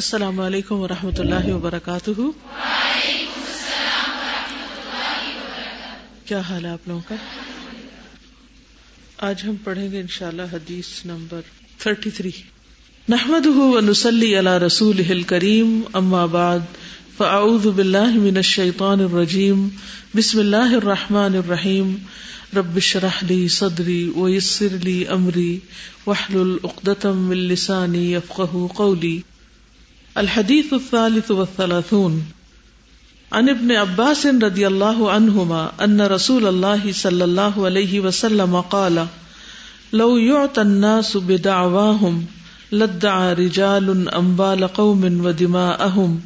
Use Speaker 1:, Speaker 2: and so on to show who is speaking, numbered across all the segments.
Speaker 1: السلام علیکم و رحمۃ اللہ وبرکاتہ۔ کیا حال ہے آپ لوگوں کا؟ آج ہم پڑھیں گے انشاءاللہ حدیث نمبر تھرٹی تھری۔ نحمد نسلی اللہ رسول اما بعد، فاعوذ باللہ من الشیطان الرجیم، بسم اللہ الرحمن الرحیم۔ رب اشرح لي صدری ويسر لي امری، واحلل عقدة من لسانی يفقهوا قولی۔ الحديث الثالث والثلاثون. عن ابن عباس رضي الله عنهما أن رسول الله صلى الله عليه وسلم قال، لو يعطى الناس بدعواهم لدعى رجال أنبال قوم ودماءهم،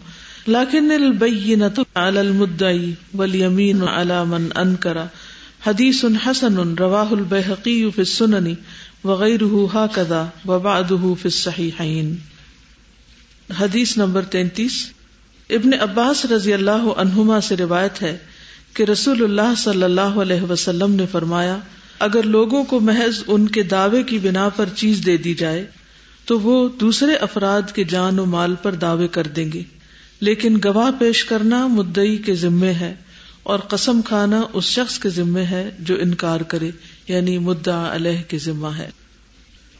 Speaker 1: لكن البينة على المدعي واليمين على من أنكر. حديث حسن رواه البيهقي في السنن، وغيره هكذا، وبعده في الصحيحين. حدیث نمبر تینتیس۔ ابن عباس رضی اللہ عنہما سے روایت ہے کہ رسول اللہ صلی اللہ علیہ وسلم نے فرمایا، اگر لوگوں کو محض ان کے دعوے کی بنا پر چیز دے دی جائے، تو وہ دوسرے افراد کے جان و مال پر دعوے کر دیں گے۔ لیکن گواہ پیش کرنا مدئی کے ذمے ہے اور قسم کھانا اس شخص کے ذمے ہے جو انکار کرے یعنی مدعا علیہ کے ذمہ ہے۔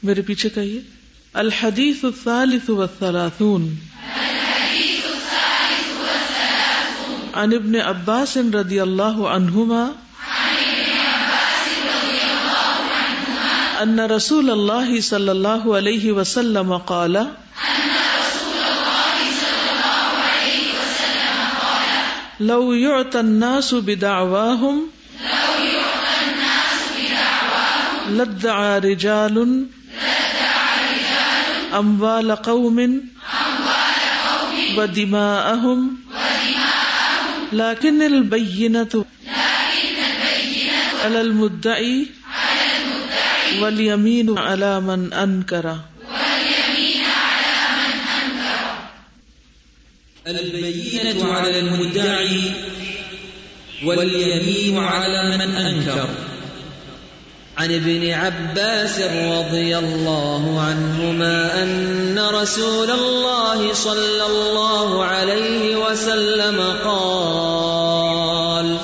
Speaker 1: میرے پیچھے کہیے۔ الحدیث الثالث والثلاثون. عن ابن عباس رضی اللہ عنہما، ان رسول اللہ صلی اللہ علیہ وسلم قال، لو يعطى الناس بدعواهم لدعى رجال اموال قوم، ودماءهم. لكن البينة على المدعي، واليمين على من أنكر.
Speaker 2: البينة على المدعي، واليمين على من أنكر. عن ابن عباس رضي الله عنهما أن رسول الله صلى الله عليه وسلم قال،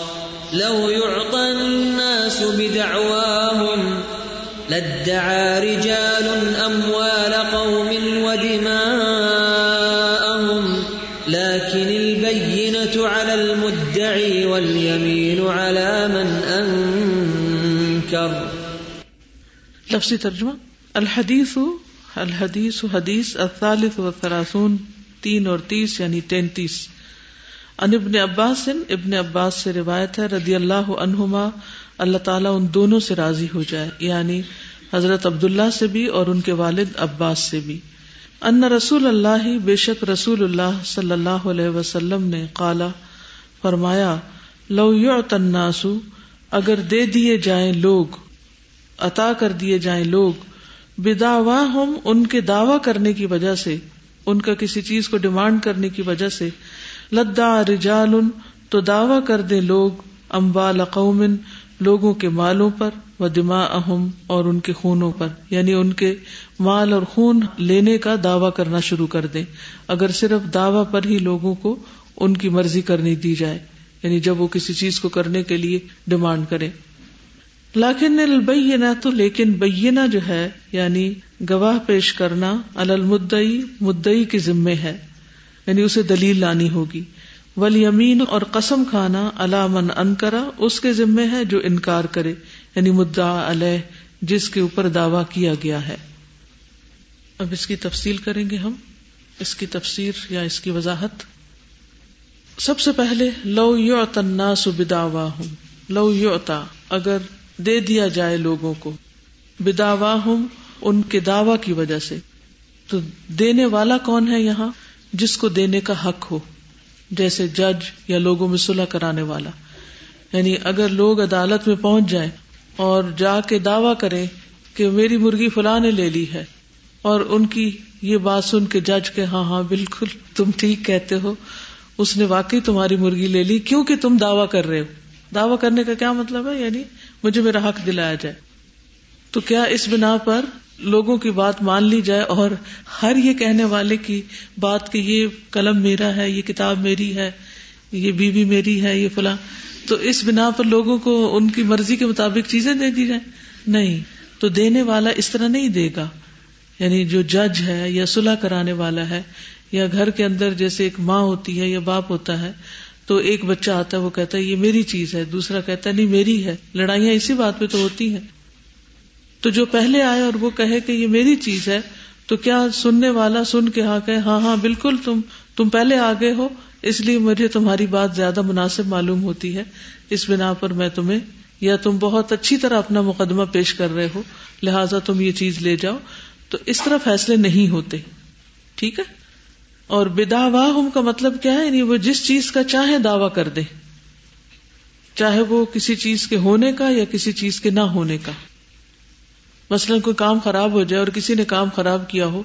Speaker 2: لو يعطى الناس بدعواهم لادعى رجال أموال
Speaker 1: لفظی ترجمہ الحدیث الحدیث حدیث، الثالث و ثلاثون تین اور تیس یعنی تینتیس۔ ان ابن عباس ابن عباس سے روایت ہے، رضی اللہ عنہما، اللہ تعالیٰ ان دونوں سے راضی ہو جائے یعنی حضرت عبداللہ سے بھی اور ان کے والد عباس سے بھی۔ ان رسول اللہ، بے شک رسول اللہ صلی اللہ علیہ وسلم نے قالا، فرمایا، لو الناس، اگر دے دیے جائیں لوگ عطا کر دیے جائیں لوگ بداوا ہم ان کے دعوی کرنے کی وجہ سے، ان کا کسی چیز کو ڈیمانڈ کرنے کی وجہ سے، لدا رجال تو دعوی کر دے لوگ امبال قومن، لوگوں کے مالوں پر و دما اہم اور ان کے خونوں پر یعنی ان کے مال اور خون لینے کا دعوی کرنا شروع کر دیں۔ اگر صرف دعوی پر ہی لوگوں کو ان کی مرضی کرنی دی جائے یعنی جب وہ کسی چیز کو کرنے کے لیے ڈیمانڈ کرے لاکن البینہ تو لیکن بینا جو ہے یعنی گواہ پیش کرنا المدئی مدئی کے ذمے ہے یعنی اسے دلیل لانی ہوگی۔ ول یمین اور قسم کھانا علامن ان کرا اس کے ذمے ہے جو انکار کرے یعنی مدعا علیہ، جس کے اوپر دعوی کیا گیا ہے۔ اب اس کی تفصیل کریں گے ہم۔ اس کی تفسیر یا اس کی وضاحت۔ سب سے پہلے لو یو تنا سبداوا ہوں لو یوتا اگر دے دیا جائے لوگوں کو۔ بداوا ہوں ان کے دعوی کی وجہ سے۔ تو دینے والا کون ہے یہاں؟ جس کو دینے کا حق ہو۔ جیسے جج یا لوگوں میں صلح کرانے والا۔ یعنی اگر لوگ عدالت میں پہنچ جائیں اور جا کے دعوی کریں کہ میری مرغی فلاں نے لے لی ہے۔ اور ان کی یہ بات سن کے جج کے ہاں ہاں بالکل، تم ٹھیک کہتے ہو۔ اس نے واقعی تمہاری مرغی لے لی کیونکہ تم دعوی کر رہے ہو۔ دعوی کرنے کا کیا مطلب ہے؟ یعنی مجھے میرا حق دلایا جائے۔ تو کیا اس بنا پر لوگوں کی بات مان لی جائے اور ہر یہ کہنے والے کی بات کہ یہ قلم میرا ہے، یہ کتاب میری ہے، یہ بیوی میری ہے، یہ فلاں۔ تو اس بنا پر لوگوں کو ان کی مرضی کے مطابق چیزیں دے دی جائیں۔ نہیں، تو دینے والا اس طرح نہیں دے گا۔ یعنی جو جج ہے یا صلاح کرانے والا ہے یا گھر کے اندر جیسے ایک ماں ہوتی ہے یا باپ ہوتا ہے تو ایک بچہ آتا ہے، وہ کہتا ہے، یہ میری چیز ہے۔ دوسرا کہتا ہے، نہیں، میری ہے۔ لڑائیاں اسی بات پہ تو ہوتی ہیں۔ تو جو پہلے آئے اور وہ کہے کہ یہ میری چیز ہے، تو کیا سننے والا سن کے ہاں کہ ہاں ہاں بالکل تم تم پہلے آگے ہو، اس لیے مجھے تمہاری بات زیادہ مناسب معلوم ہوتی ہے۔ اس بنا پر میں تمہیں، یا تم بہت اچھی طرح اپنا مقدمہ پیش کر رہے ہو، لہٰذا تم یہ چیز لے جاؤ۔ تو اس طرح فیصلے نہیں ہوتے۔ ٹھیک ہے؟ اور بدا واہ کا مطلب کیا ہے؟ یعنی وہ جس چیز کا چاہے دعوی کر دے۔ چاہے وہ کسی چیز کے ہونے کا یا کسی چیز کے نہ ہونے کا۔ مثلاً کوئی کام خراب ہو جائے اور کسی نے کام خراب کیا ہو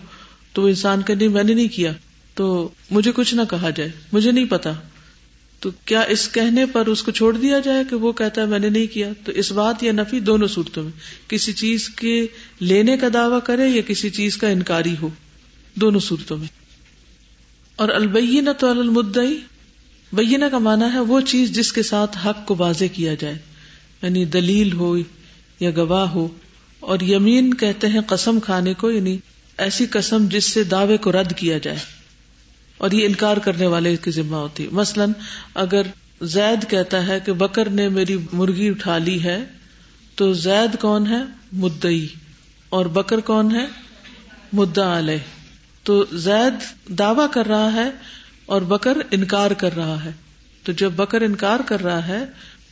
Speaker 1: تو وہ انسان کہ نہیں، میں نے نہیں کیا۔ تو مجھے کچھ نہ کہا جائے۔ مجھے نہیں پتا۔ تو کیا اس کہنے پر اس کو چھوڑ دیا جائے کہ وہ کہتا ہے، میں نے نہیں کیا؟ تو اس بات یا نفی دونوں صورتوں میں۔ کسی چیز کے لینے کا دعوی کرے یا کسی چیز کا انکاری ہو۔ دونوں صورتوں میں۔ اور البینہ تو المدئی بینہ کا مانا ہے وہ چیز جس کے ساتھ حق کو واضح کیا جائے یعنی دلیل ہو یا گواہ ہو، اور یمین کہتے ہیں قسم کھانے کو یعنی ایسی قسم جس سے دعوے کو رد کیا جائے۔ اور یہ انکار کرنے والے کی ذمہ ہوتی مثلاً اگر زید کہتا ہے کہ بکر نے میری مرغی اٹھا لی ہے، تو زید کون ہے؟ مدئی اور بکر کون ہے؟ مدعا علیہ۔ تو زید دعوی کر رہا ہے اور بکر انکار کر رہا ہے۔ تو جب بکر انکار کر رہا ہے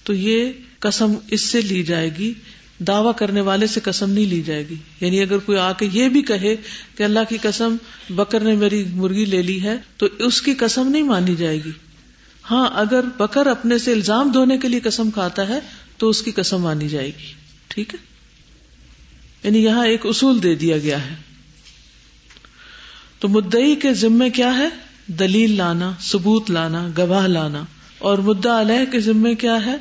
Speaker 1: تو یہ قسم اس سے لی جائے گی، دعوی کرنے والے سے قسم نہیں لی جائے گی۔ یعنی اگر کوئی آ کے یہ بھی کہے کہ اللہ کی قسم بکر نے میری مرغی لے لی ہے تو اس کی قسم نہیں مانی جائے گی۔ ہاں اگر بکر اپنے سے الزام دھونے کے لیے قسم کھاتا ہے تو اس کی قسم مانی جائے گی۔ ٹھیک ہے؟ یعنی یہاں ایک اصول دے دیا گیا ہے۔ تو مدئی کے ذمے کیا ہے؟ دلیل لانا، ثبوت لانا، گواہ لانا۔ اور مدعا علیہ کے ذمے کیا ہے؟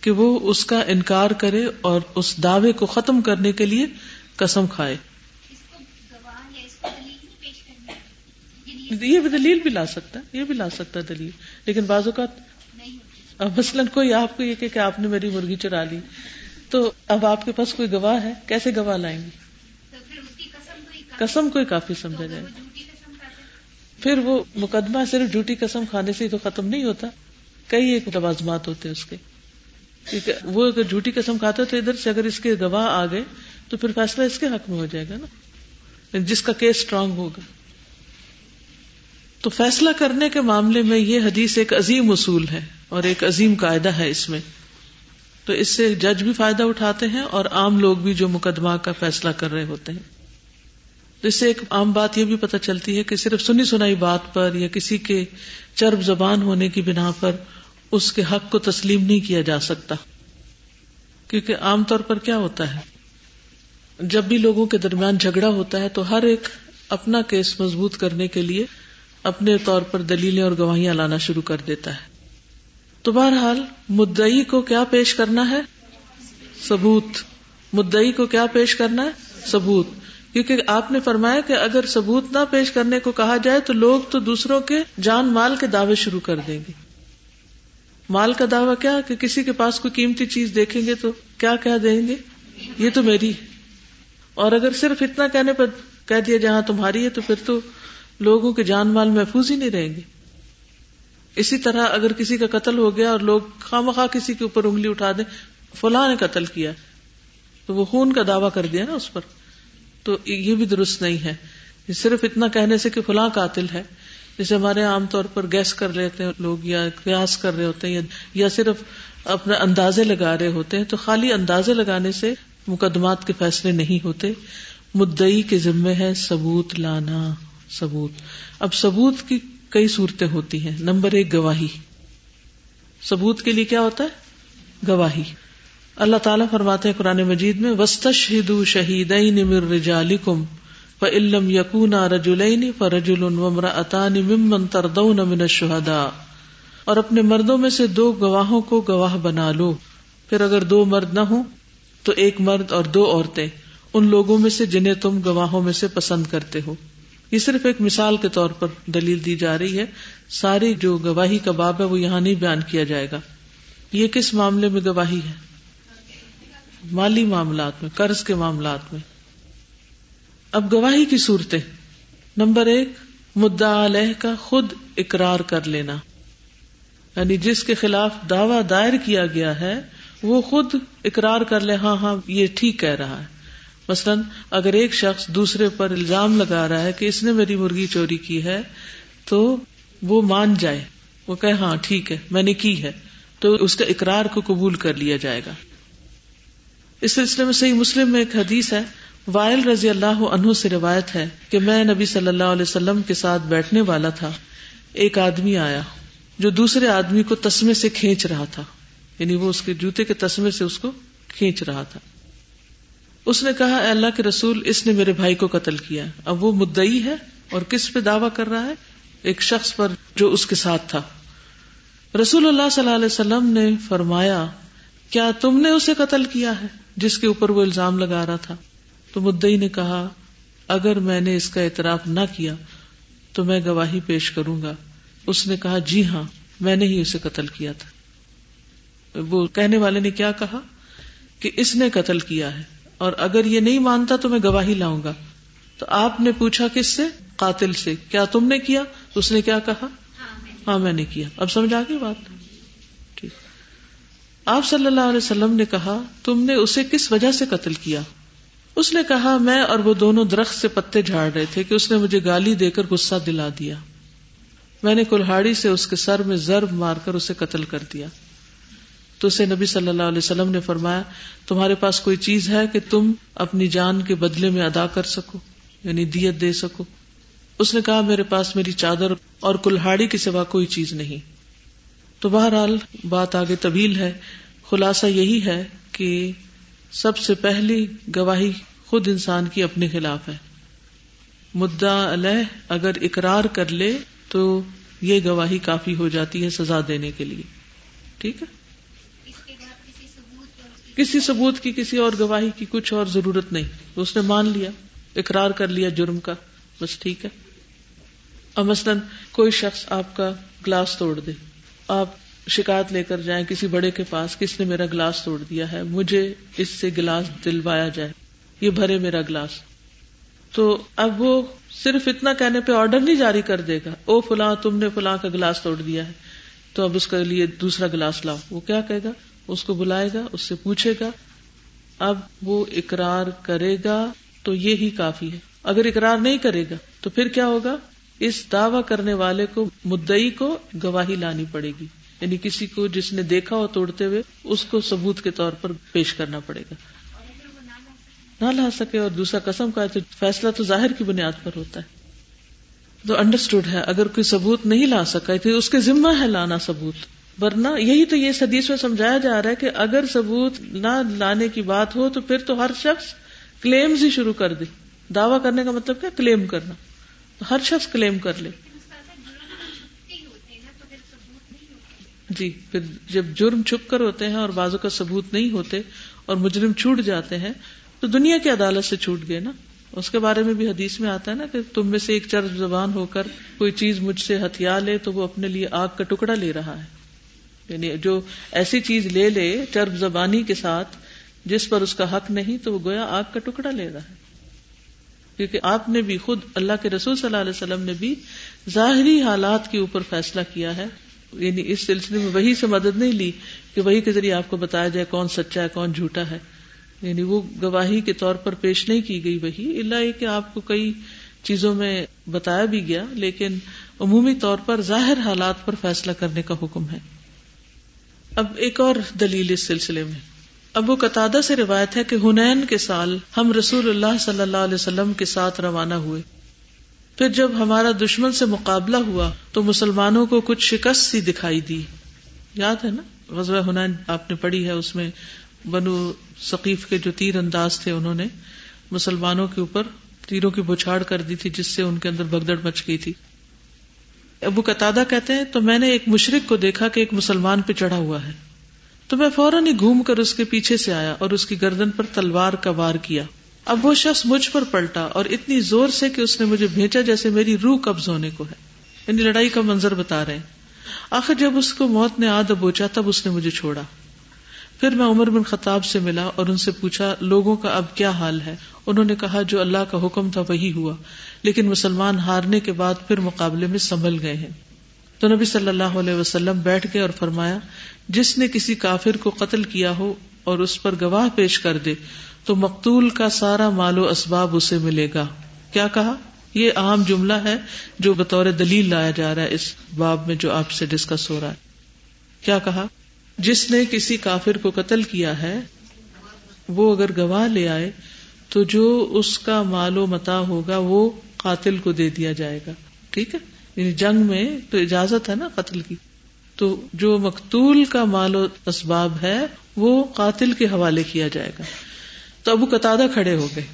Speaker 1: کہ وہ اس کا انکار کرے اور اس دعوے کو ختم کرنے کے لیے قسم کھائے۔ یہ بھی دلیل بھی لا سکتا ہے، یہ بھی لا سکتا ہے دلیل۔ لیکن بعض اوقات مثلاً کوئی آپ کو یہ کہ آپ نے میری مرغی چرا لی۔ تو اب آپ کے پاس کوئی گواہ ہے؟ کیسے گواہ لائیں گے؟ قسم کوئی کافی سمجھا جائے۔ پھر وہ مقدمہ صرف جھوٹی قسم کھانے سے تو ختم نہیں ہوتا۔ کئی ایک لوازمات ہوتے اس کے۔ وہ اگر جھوٹی قسم کھاتا تو ادھر سے اگر اس کے گواہ آ گئے تو پھر فیصلہ اس کے حق میں ہو جائے گا نا۔ جس کا کیس اسٹرانگ ہوگا۔ تو فیصلہ کرنے کے معاملے میں یہ حدیث ایک عظیم اصول ہے اور ایک عظیم قاعدہ ہے اس میں۔ تو اس سے جج بھی فائدہ اٹھاتے ہیں اور عام لوگ بھی جو مقدمہ کا فیصلہ کر رہے ہوتے ہیں۔ تو اس سے ایک عام بات یہ بھی پتہ چلتی ہے کہ صرف سنی سنائی بات پر یا کسی کے چرب زبان ہونے کی بنا پر اس کے حق کو تسلیم نہیں کیا جا سکتا۔ کیونکہ عام طور پر کیا ہوتا ہے؟ جب بھی لوگوں کے درمیان جھگڑا ہوتا ہے تو ہر ایک اپنا کیس مضبوط کرنے کے لیے اپنے طور پر دلیلیں اور گواہیاں لانا شروع کر دیتا ہے۔ تو بہرحال مدئی کو کیا پیش کرنا ہے؟ ثبوت۔ مدئی کو کیا پیش کرنا ہے؟ ثبوت۔ کیونکہ آپ نے فرمایا کہ اگر ثبوت نہ پیش کرنے کو کہا جائے تو لوگ تو دوسروں کے جان مال کے دعوے شروع کر دیں گے۔ مال کا دعویٰ کیا؟ کہ کسی کے پاس کوئی قیمتی چیز دیکھیں گے تو کیا کہہ دیں گے؟ یہ تو میری۔ اور اگر صرف اتنا کہنے پر کہہ دیا جہاں تمہاری ہے تو پھر تو لوگوں کے جان مال محفوظ ہی نہیں رہیں گے۔ اسی طرح اگر کسی کا قتل ہو گیا اور لوگ خواہ مخواہ کسی کے اوپر انگلی اٹھا دیں، فلاں نے قتل کیا، تو وہ خون کا دعویٰ کر دیا نا اس پر۔ تو یہ بھی درست نہیں ہے۔ صرف اتنا کہنے سے کہ فلاں قاتل ہے۔ جیسے ہمارے عام طور پر گیس کر رہے ہیں لوگ یا قیاس کر رہے ہوتے ہیں یا صرف اپنے اندازے لگا رہے ہوتے ہیں تو خالی اندازے لگانے سے مقدمات کے فیصلے نہیں ہوتے۔ مدئی کے ذمے ہے ثبوت لانا۔ ثبوت۔ اب ثبوت کی کئی صورتیں ہوتی ہیں۔ نمبر ایک، گواہی۔ ثبوت کے لیے کیا ہوتا ہے؟ گواہی۔ اللہ تعالیٰ فرماتے ہیں قرآن مجید میں وسط شہید رجالکم فعلم یقون رجولین فرجل اطان ممن تردون من الشہداء اور اپنے مردوں میں سے دو گواہوں کو گواہ بنا لو۔ پھر اگر دو مرد نہ ہوں، تو ایک مرد اور دو عورتیں۔ ان لوگوں میں سے جنہیں تم گواہوں میں سے پسند کرتے ہو۔ یہ صرف ایک مثال کے طور پر دلیل دی جا رہی ہے۔ ساری جو گواہی کا باب ہے، وہ یہاں نہیں بیان کیا جائے گا۔ یہ کس معاملے میں گواہی ہے؟ مالی معاملات میں، قرض کے معاملات میں۔ اب گواہی کی صورتیں۔ نمبر ایک مدعا علیہ کا خود اقرار کر لینا۔ یعنی جس کے خلاف دعوی دائر کیا گیا ہے، وہ خود اقرار کر لے ہاں ہاں یہ ٹھیک کہہ رہا ہے۔ مثلاً، اگر ایک شخص دوسرے پر الزام لگا رہا ہے کہ اس نے میری مرغی چوری کی ہے، تو وہ مان جائے۔ وہ کہ ہاں ٹھیک ہے، میں نے کی ہے۔ تو اس کا اقرار کو قبول کر لیا جائے گا۔ اس سلسلے میں صحیح مسلم میں ایک حدیث ہے، وائل رضی اللہ عنہ سے روایت ہے کہ میں نبی صلی اللہ علیہ وسلم کے ساتھ بیٹھنے والا تھا، ایک آدمی آیا جو دوسرے آدمی کو تسمے سے کھینچ رہا تھا یعنی وہ اس کے جوتے کے تسمے سے اس کو کھینچ رہا تھا۔ اس نے کہا، اے اللہ کے رسول، اس نے میرے بھائی کو قتل کیا اب وہ مدئی ہے اور کس پہ دعوی کر رہا ہے؟ ایک شخص پر جو اس کے ساتھ تھا۔ رسول اللہ صلی اللہ علیہ وسلم نے فرمایا کیا تم نے اسے قتل کیا ہے؟ جس کے اوپر وہ الزام لگا رہا تھا۔ تو مدئی نے کہا، اگر میں نے اس کا اعتراف نہ کیا، تو میں گواہی پیش کروں گا۔ اس نے کہا جی ہاں میں نے ہی اسے قتل کیا تھا۔ وہ کہنے والے نے کیا کہا؟ کہ اس نے قتل کیا ہے۔ اور اگر یہ نہیں مانتا تو میں گواہی لاؤں گا۔ تو آپ نے پوچھا کس سے؟ قاتل سے۔ کیا تم نے کیا؟ اس نے کیا کہا؟ ہاں میں نے کیا۔ اب سمجھ آ گئی بات؟ آپ صلی اللہ علیہ وسلم نے کہا، تم نے اسے کس وجہ سے قتل کیا؟ اس نے کہا، میں اور وہ دونوں درخت سے پتے جھاڑ رہے تھے کہ اس نے مجھے گالی دے کر غصہ دلا دیا۔ میں نے کلہاڑی سے اس کے سر میں ضرب مار کر اسے قتل کر دیا۔ تو اسے نبی صلی اللہ علیہ وسلم نے فرمایا، تمہارے پاس کوئی چیز ہے کہ تم اپنی جان کے بدلے میں ادا کر سکو یعنی دیت دے سکو؟ اس نے کہا، میرے پاس میری چادر اور کلہاڑی کے سوا کوئی چیز نہیں۔ تو بہرحال بات آگے طویل ہے۔ خلاصہ یہی ہے کہ سب سے پہلی گواہی خود انسان کی اپنے خلاف ہے۔ مدعا علیہ اگر اقرار کر لے تو یہ گواہی کافی ہو جاتی ہے سزا دینے کے لیے۔ ٹھیک ہے؟ کسی ثبوت کی کسی اور گواہی کی کچھ اور ضرورت نہیں۔ اس نے مان لیا، اقرار کر لیا جرم کا۔ بس ٹھیک ہے۔ اور مثلاً کوئی شخص آپ کا گلاس توڑ دے۔ آپ شکایت لے کر جائیں کسی بڑے کے پاس، کس نے میرا گلاس توڑ دیا ہے، مجھے اس سے گلاس دلوایا جائے، یہ بھرے میرا گلاس۔ تو اب وہ صرف اتنا کہنے پہ آرڈر نہیں جاری کر دے گا، او فلاں، تم نے فلاں کا گلاس توڑ دیا ہے، تو اب اس کے لیے دوسرا گلاس لاؤ۔ وہ کیا کہے گا؟ اس کو بلائے گا، اس سے پوچھے گا، اب وہ اقرار کرے گا تو یہ ہی کافی ہے، اگر اقرار نہیں کرے گا تو پھر کیا ہوگا؟ اس دعوی کرنے والے کو مدئی کو گواہی لانی پڑے گی۔ یعنی کسی کو جس نے دیکھا ہو توڑتے ہوئے، اس کو ثبوت کے طور پر پیش کرنا پڑے گا۔ نہ لا سکے اور دوسرا قسم کا تو فیصلہ تو ظاہر کی بنیاد پر ہوتا ہے۔ تو انڈرسٹوڈ ہے، اگر کوئی ثبوت نہیں لا سکا تو اس کے ذمہ ہے لانا ثبوت۔ ورنہ یہی تو یہ حدیث میں سمجھایا جا رہا ہے کہ اگر ثبوت نہ لانے کی بات ہو تو پھر تو ہر شخص کلیمز ہی شروع کر دے۔ دعوی کرنے کا مطلب کیا؟ کلیم کرنا۔ ہر شخص کلیم کر لے۔ جی پھر جب جرم چھپ کر ہوتے ہیں اور بازو کا ثبوت نہیں ہوتے اور مجرم چھوٹ جاتے ہیں، تو دنیا کی عدالت سے چھوٹ گئے نا۔ اس کے بارے میں بھی حدیث میں آتا ہے نا کہ تم میں سے ایک چرب زبان ہو کر کوئی چیز مجھ سے ہتھیار لے تو وہ اپنے لیے آگ کا ٹکڑا لے رہا ہے۔ یعنی جو ایسی چیز لے لے چرب زبانی کے ساتھ جس پر اس کا حق نہیں تو وہ گویا آگ کا ٹکڑا لے رہا ہے۔ کیونکہ آپ نے بھی خود اللہ کے رسول صلی اللہ علیہ وسلم نے بھی ظاہری حالات کے اوپر فیصلہ کیا ہے۔ یعنی اس سلسلے میں وہی سے مدد نہیں لی کہ وہی کے ذریعے آپ کو بتایا جائے کون سچا ہے، کون جھوٹا ہے۔ یعنی وہ گواہی کے طور پر پیش نہیں کی گئی وہی اللہ یہ کہ آپ کو کئی چیزوں میں بتایا بھی گیا، لیکن عمومی طور پر ظاہر حالات پر فیصلہ کرنے کا حکم ہے۔ اب ایک اور دلیل اس سلسلے میں۔ ابو قطع سے روایت ہے کہ ہنین کے سال ہم رسول اللہ صلی اللہ علیہ وسلم کے ساتھ روانہ ہوئے۔ پھر جب ہمارا دشمن سے مقابلہ ہوا تو مسلمانوں کو کچھ شکست سی دکھائی دی۔ یاد ہے نا؟ غزوہ ہنین آپ نے پڑھی ہے، اس میں بنو ثقیف کے جو تیر انداز تھے، انہوں نے مسلمانوں کے اوپر تیروں کی بچھاڑ کر دی تھی، جس سے ان کے اندر بگدڑ مچ گئی تھی۔ ابو قطع کہتے ہیں، تو میں نے ایک مشرق کو دیکھا کہ ایک مسلمان پہ چڑھا ہوا ہے۔ تو میں فوراً ہی گھوم کر اس کے پیچھے سے آیا اور اس کی گردن پر تلوار کا وار کیا۔ اب وہ شخص مجھ پر پلٹا اور اتنی زور سے کہ اس نے مجھے بھیجا جیسے میری روح قبض ہونے کو ہے۔ یعنی لڑائی کا منظر بتا رہے ہیں۔ آخر جب اس کو موت نے آد بوچا تب اس نے مجھے چھوڑا۔ پھر میں عمر بن خطاب سے ملا اور ان سے پوچھا، لوگوں کا اب کیا حال ہے؟ انہوں نے کہا، جو اللہ کا حکم تھا وہی ہوا، لیکن مسلمان ہارنے کے بعد پھر مقابلے میں سنبھل گئے ہیں۔ تو نبی صلی اللہ علیہ وسلم بیٹھ گئے اور فرمایا، جس نے کسی کافر کو قتل کیا ہو اور اس پر گواہ پیش کر دے، تو مقتول کا سارا مال و اسباب اسے ملے گا۔ کیا کہا؟ یہ عام جملہ ہے جو بطور دلیل لایا جا رہا ہے اس باب میں جو آپ سے ڈسکس ہو رہا ہے۔ کیا کہا؟ جس نے کسی کافر کو قتل کیا ہے، وہ اگر گواہ لے آئے، تو جو اس کا مال و متا ہوگا، وہ قاتل کو دے دیا جائے گا۔ ٹھیک ہے؟ یعنی جنگ میں تو اجازت ہے نا قتل کی۔ تو جو مقتول کا مال و اسباب ہے، وہ قاتل کے حوالے کیا جائے گا۔ تو ابو قطع کھڑے ہو گئے۔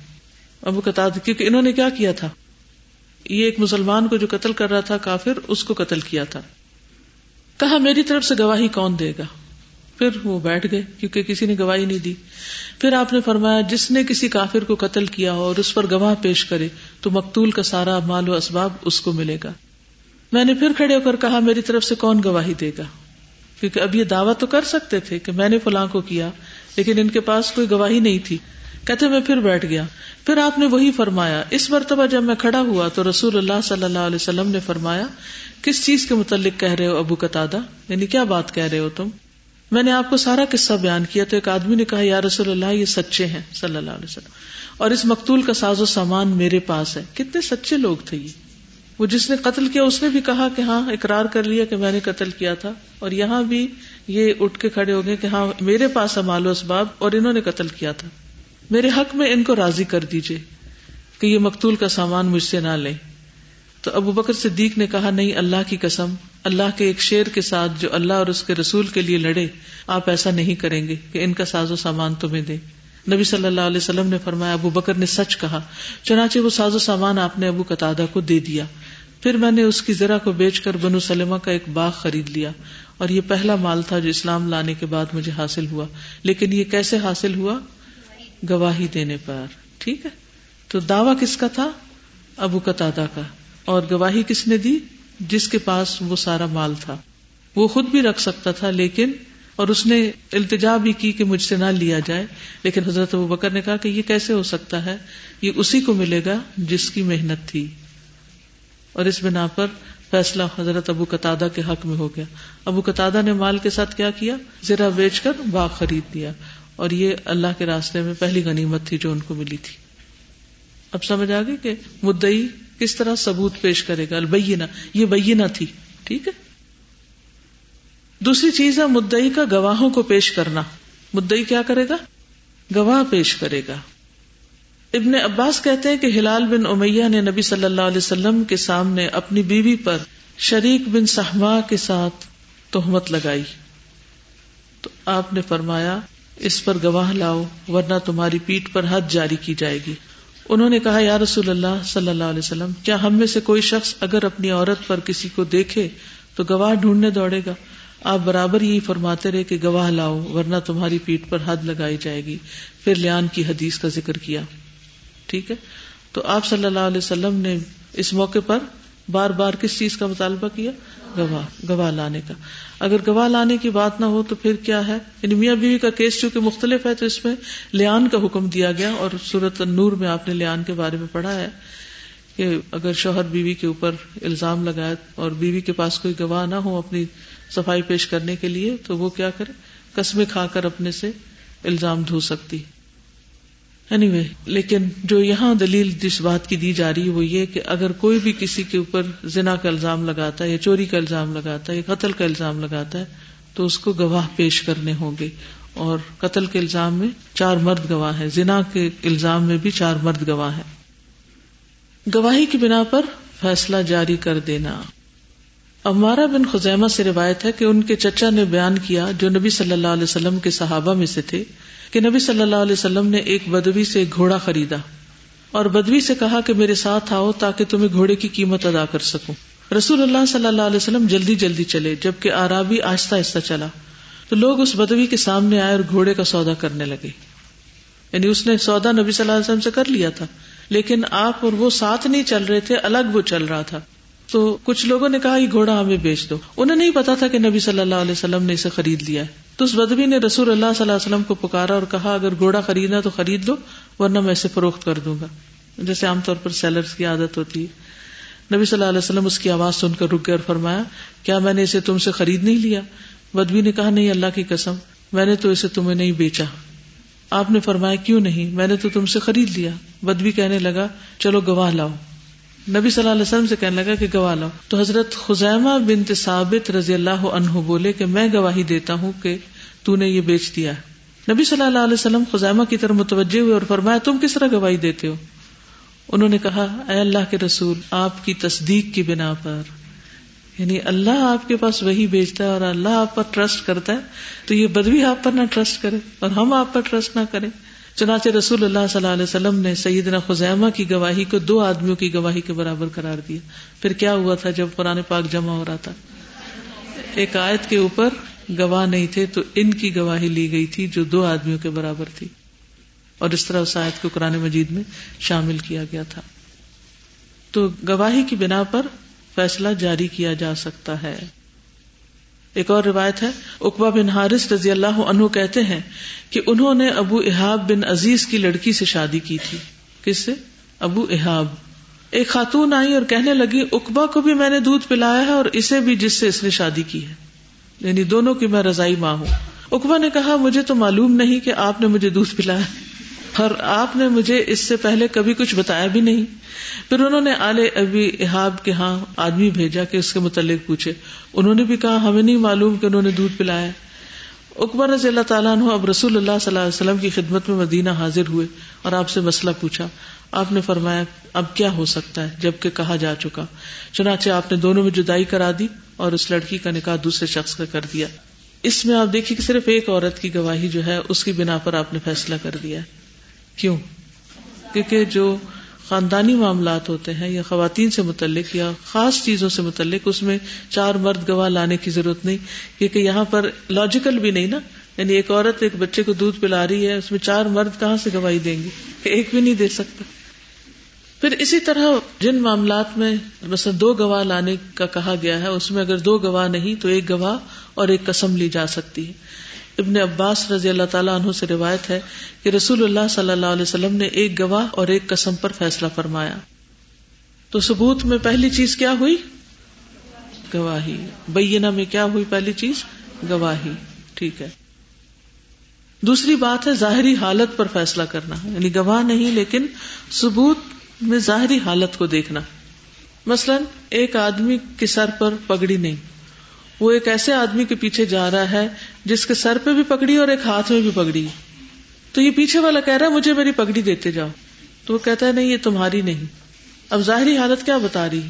Speaker 1: ابو قطع کیونکہ انہوں نے کیا کیا تھا؟ یہ ایک مسلمان کو جو قتل کر رہا تھا کافر، اس کو قتل کیا تھا۔ کہا، میری طرف سے گواہی کون دے گا؟ پھر وہ بیٹھ گئے، کیونکہ کسی نے گواہی نہیں دی۔ پھر آپ نے فرمایا، جس نے کسی کافر کو قتل کیا ہو اور اس پر گواہ پیش کرے، تو مقتول کا سارا مال و اسباب اس کو ملے گا۔ میں نے پھر کھڑے ہو کر کہا، میری طرف سے کون گواہی دے گا؟ کیونکہ اب یہ دعویٰ تو کر سکتے تھے کہ میں نے فلاں کو کیا، لیکن ان کے پاس کوئی گواہی نہیں تھی۔ کہتے، میں پھر بیٹھ گیا۔ پھر آپ نے وہی فرمایا۔ اس مرتبہ جب میں کھڑا ہوا تو رسول اللہ صلی اللہ علیہ وسلم نے فرمایا، کس چیز کے متعلق کہہ رہے ہو ابو قطع یعنی کیا بات کہہ رہے ہو تم؟ میں نے آپ کو سارا قصہ بیان کیا تو ایک آدمی نے کہا، یا رسول اللہ، یہ سچے ہیں صلی اللہ علیہ وسلم۔ اور اس مقتول کا ساز و سامان میرے پاس ہے۔ کتنے سچے لوگ تھے یہ۔ وہ جس نے قتل کیا، اس نے بھی کہا کہ ہاں اقرار کر لیا کہ میں نے قتل کیا تھا۔ اور یہاں بھی یہ اٹھ کے کھڑے ہو گئے کہ ہاں میرے پاس ہے مال و اسباب اور انہوں نے قتل کیا تھا۔ میرے حق میں ان کو راضی کر دیجیے کہ یہ مقتول کا سامان مجھ سے نہ لے تو ابو بکر صدیق نے کہا، نہیں، اللہ کی قسم، اللہ کے ایک شیر کے ساتھ جو اللہ اور اس کے رسول کے لیے لڑے، آپ ایسا نہیں کریں گے کہ ان کا ساز و سامان تمہیں دے۔ نبی صلی اللہ علیہ وسلم نے فرمایا، ابو بکر نے سچ کہا، چنانچہ وہ ساز و سامان آپ نے ابو قطع کو دے دیا۔ پھر میں نے اس کی ذرا کو بیچ کر بنو سلمہ کا ایک باغ خرید لیا اور یہ پہلا مال تھا جو اسلام لانے کے بعد مجھے حاصل ہوا۔ لیکن یہ کیسے حاصل ہوا؟ گواہی دینے پر، ٹھیک ہے؟ تو دعوی کس کا تھا؟ ابو قطع کا۔ اور گواہی کس نے دی؟ جس کے پاس وہ سارا مال تھا۔ وہ خود بھی رکھ سکتا تھا، لیکن اور اس نے التجا بھی کی کہ مجھ سے نہ لیا جائے۔ لیکن حضرت ابو بکر نے کہا کہ یہ کیسے ہو سکتا ہے؟ یہ اسی کو ملے گا جس کی محنت تھی۔ اور اس بنا پر فیصلہ حضرت ابو قطع کے حق میں ہو گیا۔ ابو قطع نے مال کے ساتھ کیا کیا؟ زیرا بیچ کر باغ خرید دیا اور یہ اللہ کے راستے میں پہلی غنیمت تھی جو ان کو ملی تھی۔ اب سمجھ آ گئی کہ مدئی کس طرح ثبوت پیش کرے گا؟ البینہ۔ یہ بینہ تھی۔ ٹھیک ہے؟ دوسری چیز ہے مدئی کا گواہوں کو پیش کرنا۔ مدئی کیا کرے گا؟ گواہ پیش کرے گا۔ ابن عباس کہتے ہیں کہ ہلال بن امیہ نے نبی صلی اللہ علیہ وسلم کے سامنے اپنی بیوی پر شریک بن سہما کے ساتھ تہمت لگائی۔ تو آپ نے فرمایا، اس پر گواہ لاؤ، ورنہ تمہاری پیٹ پر حد جاری کی جائے گی۔ انہوں نے کہا، یا رسول اللہ صلی اللہ علیہ وسلم، کیا ہم میں سے کوئی شخص اگر اپنی عورت پر کسی کو دیکھے تو گواہ ڈھونڈنے دوڑے گا؟ آپ برابر یہی فرماتے رہے کہ گواہ لاؤ، ورنہ تمہاری پیٹ پر حد لگائی جائے گی۔ پھر لیان کی حدیث کا ذکر کیا۔ ٹھیک ہے؟ تو آپ صلی اللہ علیہ وسلم نے اس موقع پر بار بار کس چیز کا مطالبہ کیا؟ گواہ گواہ لانے کا۔ اگر گواہ لانے کی بات نہ ہو تو پھر کیا ہے؟ یعنی میاں بیوی کا کیس چونکہ مختلف ہے تو اس میں لیان کا حکم دیا گیا اور سورت نور میں آپ نے لیان کے بارے میں پڑھا ہے کہ اگر شوہر بیوی کے اوپر الزام لگائے اور بیوی کے پاس کوئی گواہ نہ ہو اپنی صفائی پیش کرنے کے لیے تو وہ کیا کرے؟ قسمیں کھا کر اپنے سے الزام دھو سکتی۔ اینی anyway, لیکن جو یہاں دلیل جس بات کی دی جا رہی ہے وہ یہ کہ اگر کوئی بھی کسی کے اوپر زنا کا الزام لگاتا ہے یا چوری کا الزام لگاتا ہے یا قتل کا الزام لگاتا ہے تو اس کو گواہ پیش کرنے ہوں گے اور قتل کے الزام میں چار مرد گواہ ہے زنا کے الزام میں بھی چار مرد گواہ ہے گواہی کی بنا پر فیصلہ جاری کر دینا۔ امارا بن خزیمہ سے روایت ہے کہ ان کے چچا نے بیان کیا جو نبی صلی اللہ علیہ وسلم کے صحابہ میں سے تھے کہ نبی صلی اللہ علیہ وسلم نے ایک بدوی سے ایک گھوڑا خریدا اور بدوی سے کہا کہ میرے ساتھ آؤ تاکہ تمہیں گھوڑے کی قیمت ادا کر سکوں۔ رسول اللہ صلی اللہ علیہ وسلم جلدی جلدی چلے جبکہ آرابی آہستہ آہستہ چلا۔ تو لوگ اس بدوی کے سامنے آئے اور گھوڑے کا سودا کرنے لگے۔ یعنی اس نے سودا نبی صلی اللہ علیہ وسلم سے کر لیا تھا، لیکن آپ اور وہ ساتھ نہیں چل رہے تھے، الگ وہ چل رہا تھا۔ تو کچھ لوگوں نے کہا، یہ گھوڑا ہمیں بیچ دو۔ انہیں نہیں پتا تھا کہ نبی صلی اللہ علیہ وسلم نے اسے خرید لیا ہے۔ تو اس بدبی نے رسول اللہ صلی اللہ علیہ وسلم کو پکارا اور کہا، اگر گھوڑا خریدنا تو خرید لو، ورنہ میں اسے فروخت کر دوں گا۔ جیسے عام طور پر سیلرز کی عادت ہوتی ہے۔ نبی صلی اللہ علیہ وسلم اس کی آواز سن کر رک گئے اور فرمایا، کیا میں نے اسے تم سے خرید نہیں لیا؟ بدبی نے کہا، نہیں، اللہ کی قسم، میں نے تو اسے تمہیں نہیں بیچا۔ آپ نے فرمایا، کیوں نہیں؟ میں نے تو تم سے خرید لیا۔ بدبی کہنے لگا، چلو گواہ لاؤ۔ نبی صلی اللہ علیہ وسلم سے کہنے لگا کہ گواہ لاؤ تو حضرت خزیمہ بن ثابت رضی اللہ عنہ بولے کہ میں گواہی دیتا ہوں کہ تو نے یہ بیچ دیا نبی صلی اللہ علیہ وسلم خزیمہ کی طرف متوجہ ہوئے اور فرمایا، تم کس طرح گواہی دیتے ہو؟ انہوں نے کہا، اے اللہ کے رسول، آپ کی تصدیق کی بنا پر۔ یعنی اللہ آپ کے پاس وہی بیچتا ہے اور اللہ آپ پر ٹرسٹ کرتا ہے، تو یہ بدوی آپ پر نہ ٹرسٹ کرے اور ہم آپ پر ٹرسٹ نہ کریں۔ چنانچہ رسول اللہ صلی اللہ علیہ وسلم نے سیدنا خزیمہ کی گواہی کو دو آدمیوں کی گواہی کے برابر قرار دیا۔ پھر کیا ہوا تھا جب قرآن پاک جمع ہو رہا تھا؟ ایک آیت کے اوپر گواہ نہیں تھے تو ان کی گواہی لی گئی تھی جو دو آدمیوں کے برابر تھی۔ اور اس طرح اس آیت کو قرآن مجید میں شامل کیا گیا تھا۔ تو گواہی کی بنا پر فیصلہ جاری کیا جا سکتا ہے۔ ایک اور روایت ہے اقبا بن حارث رضی اللہ عنہ کہتے ہیں کہ انہوں نے ابو احاب بن عزیز کی لڑکی سے شادی کی تھی۔ کس سے؟ ابو احاب۔ ایک خاتون آئی اور کہنے لگی اقبا کو بھی میں نے دودھ پلایا ہے اور اسے بھی جس سے اس نے شادی کی ہے۔ یعنی دونوں کی میں رضائی ماں ہوں۔ اقبا نے کہا، مجھے تو معلوم نہیں کہ آپ نے مجھے دودھ پلایا۔ اور آپ نے مجھے اس سے پہلے کبھی کچھ بتایا بھی نہیں۔ پھر انہوں نے آلے ابھی احاب کے ہاں آدمی بھیجا کہ اس کے متعلق پوچھے۔ انہوں نے بھی کہا، ہمیں نہیں معلوم کہ انہوں نے دودھ پلایا۔ اکبر رضی اللہ تعالیٰ عنہ اب رسول اللہ صلی اللہ علیہ وسلم کی خدمت میں مدینہ حاضر ہوئے اور آپ سے مسئلہ پوچھا۔ آپ نے فرمایا، اب کیا ہو سکتا ہے؟ جبکہ کہا جا چکا۔ چنانچہ آپ نے دونوں میں جدائی کرا دی اور اس لڑکی کا نکاح دوسرے شخص کا کر دیا۔ اس میں آپ دیکھیے کہ صرف ایک عورت کی گواہی جو ہے، اس کی بنا پر آپ نے فیصلہ کر دیا۔ کیوں؟ کیونکہ جو خاندانی معاملات ہوتے ہیں یا خواتین سے متعلق یا خاص چیزوں سے متعلق، اس میں چار مرد گواہ لانے کی ضرورت نہیں، کیونکہ یہاں پر لاجیکل بھی نہیں نا یعنی ایک عورت ایک بچے کو دودھ پلا رہی ہے، اس میں چار مرد کہاں سے گواہی دیں گے؟ کہ ایک بھی نہیں دے سکتا۔ پھر اسی طرح جن معاملات میں مثلا دو گواہ لانے کا کہا گیا ہے، اس میں اگر دو گواہ نہیں تو ایک گواہ اور ایک قسم لی جا سکتی ہے۔ ابن عباس رضی اللہ تعالیٰ عنہ سے روایت ہے کہ رسول اللہ صلی اللہ علیہ وسلم نے ایک گواہ اور ایک قسم پر فیصلہ فرمایا۔ تو ثبوت میں پہلی چیز کیا ہوئی؟ گواہی۔ بینا میں کیا ہوئی پہلی چیز؟ گواہی۔ ٹھیک ہے۔ دوسری بات ہے ظاہری حالت پر فیصلہ کرنا۔ یعنی گواہ نہیں لیکن ثبوت میں ظاہری حالت کو دیکھنا۔ مثلاً ایک آدمی کے سر پر پگڑی نہیں۔ وہ ایک ایسے آدمی کے پیچھے جا رہا ہے جس کے سر پہ بھی پکڑی اور ایک ہاتھ میں بھی پکڑی تو یہ پیچھے والا کہہ رہا ہے، مجھے میری پگڑی دیتے جاؤ۔ تو وہ کہتا ہے، نہیں، یہ تمہاری نہیں۔ اب ظاہری حالت کیا بتا رہی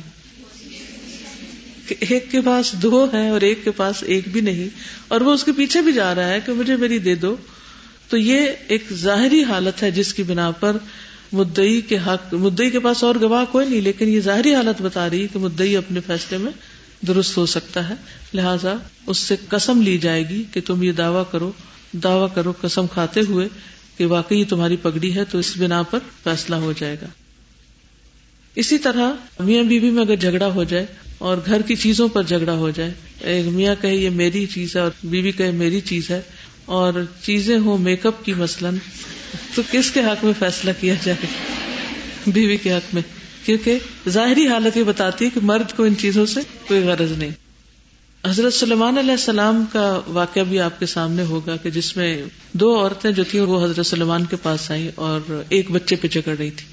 Speaker 1: کہ ایک کے پاس دو ہے اور ایک کے پاس ایک بھی نہیں۔ اور وہ اس کے پیچھے بھی جا رہا ہے کہ مجھے میری دے دو۔ تو یہ ایک ظاہری حالت ہے جس کی بنا پر مدئی کے حق مدئی کے پاس اور گواہ کوئی نہیں، لیکن یہ ظاہری حالت بتا رہی کہ مدئی اپنے فیصلے میں درست ہو سکتا ہے، لہذا اس سے قسم لی جائے گی کہ تم یہ دعوی کرو دعوی کرو، قسم کھاتے ہوئے کہ واقعی تمہاری پگڑی ہے تو اس بنا پر فیصلہ ہو جائے گا۔ اسی طرح میاں بیوی میں اگر جھگڑا ہو جائے اور گھر کی چیزوں پر جھگڑا ہو جائے، ایک میاں کہے یہ میری چیز ہے اور بیوی کہے میری چیز ہے اور چیزیں ہوں میک اپ کی مثلاً، تو کس کے حق میں فیصلہ کیا جائے؟ بیوی کے حق میں۔ کیونکہ ظاہری حالت یہ بتاتی ہے کہ مرد کو ان چیزوں سے کوئی غرض نہیں۔ حضرت سلمان علیہ السلام کا واقعہ بھی آپ کے سامنے ہوگا کہ جس میں دو عورتیں جو تھیں وہ حضرت سلمان کے پاس آئی اور ایک بچے پہ چکر رہی تھی۔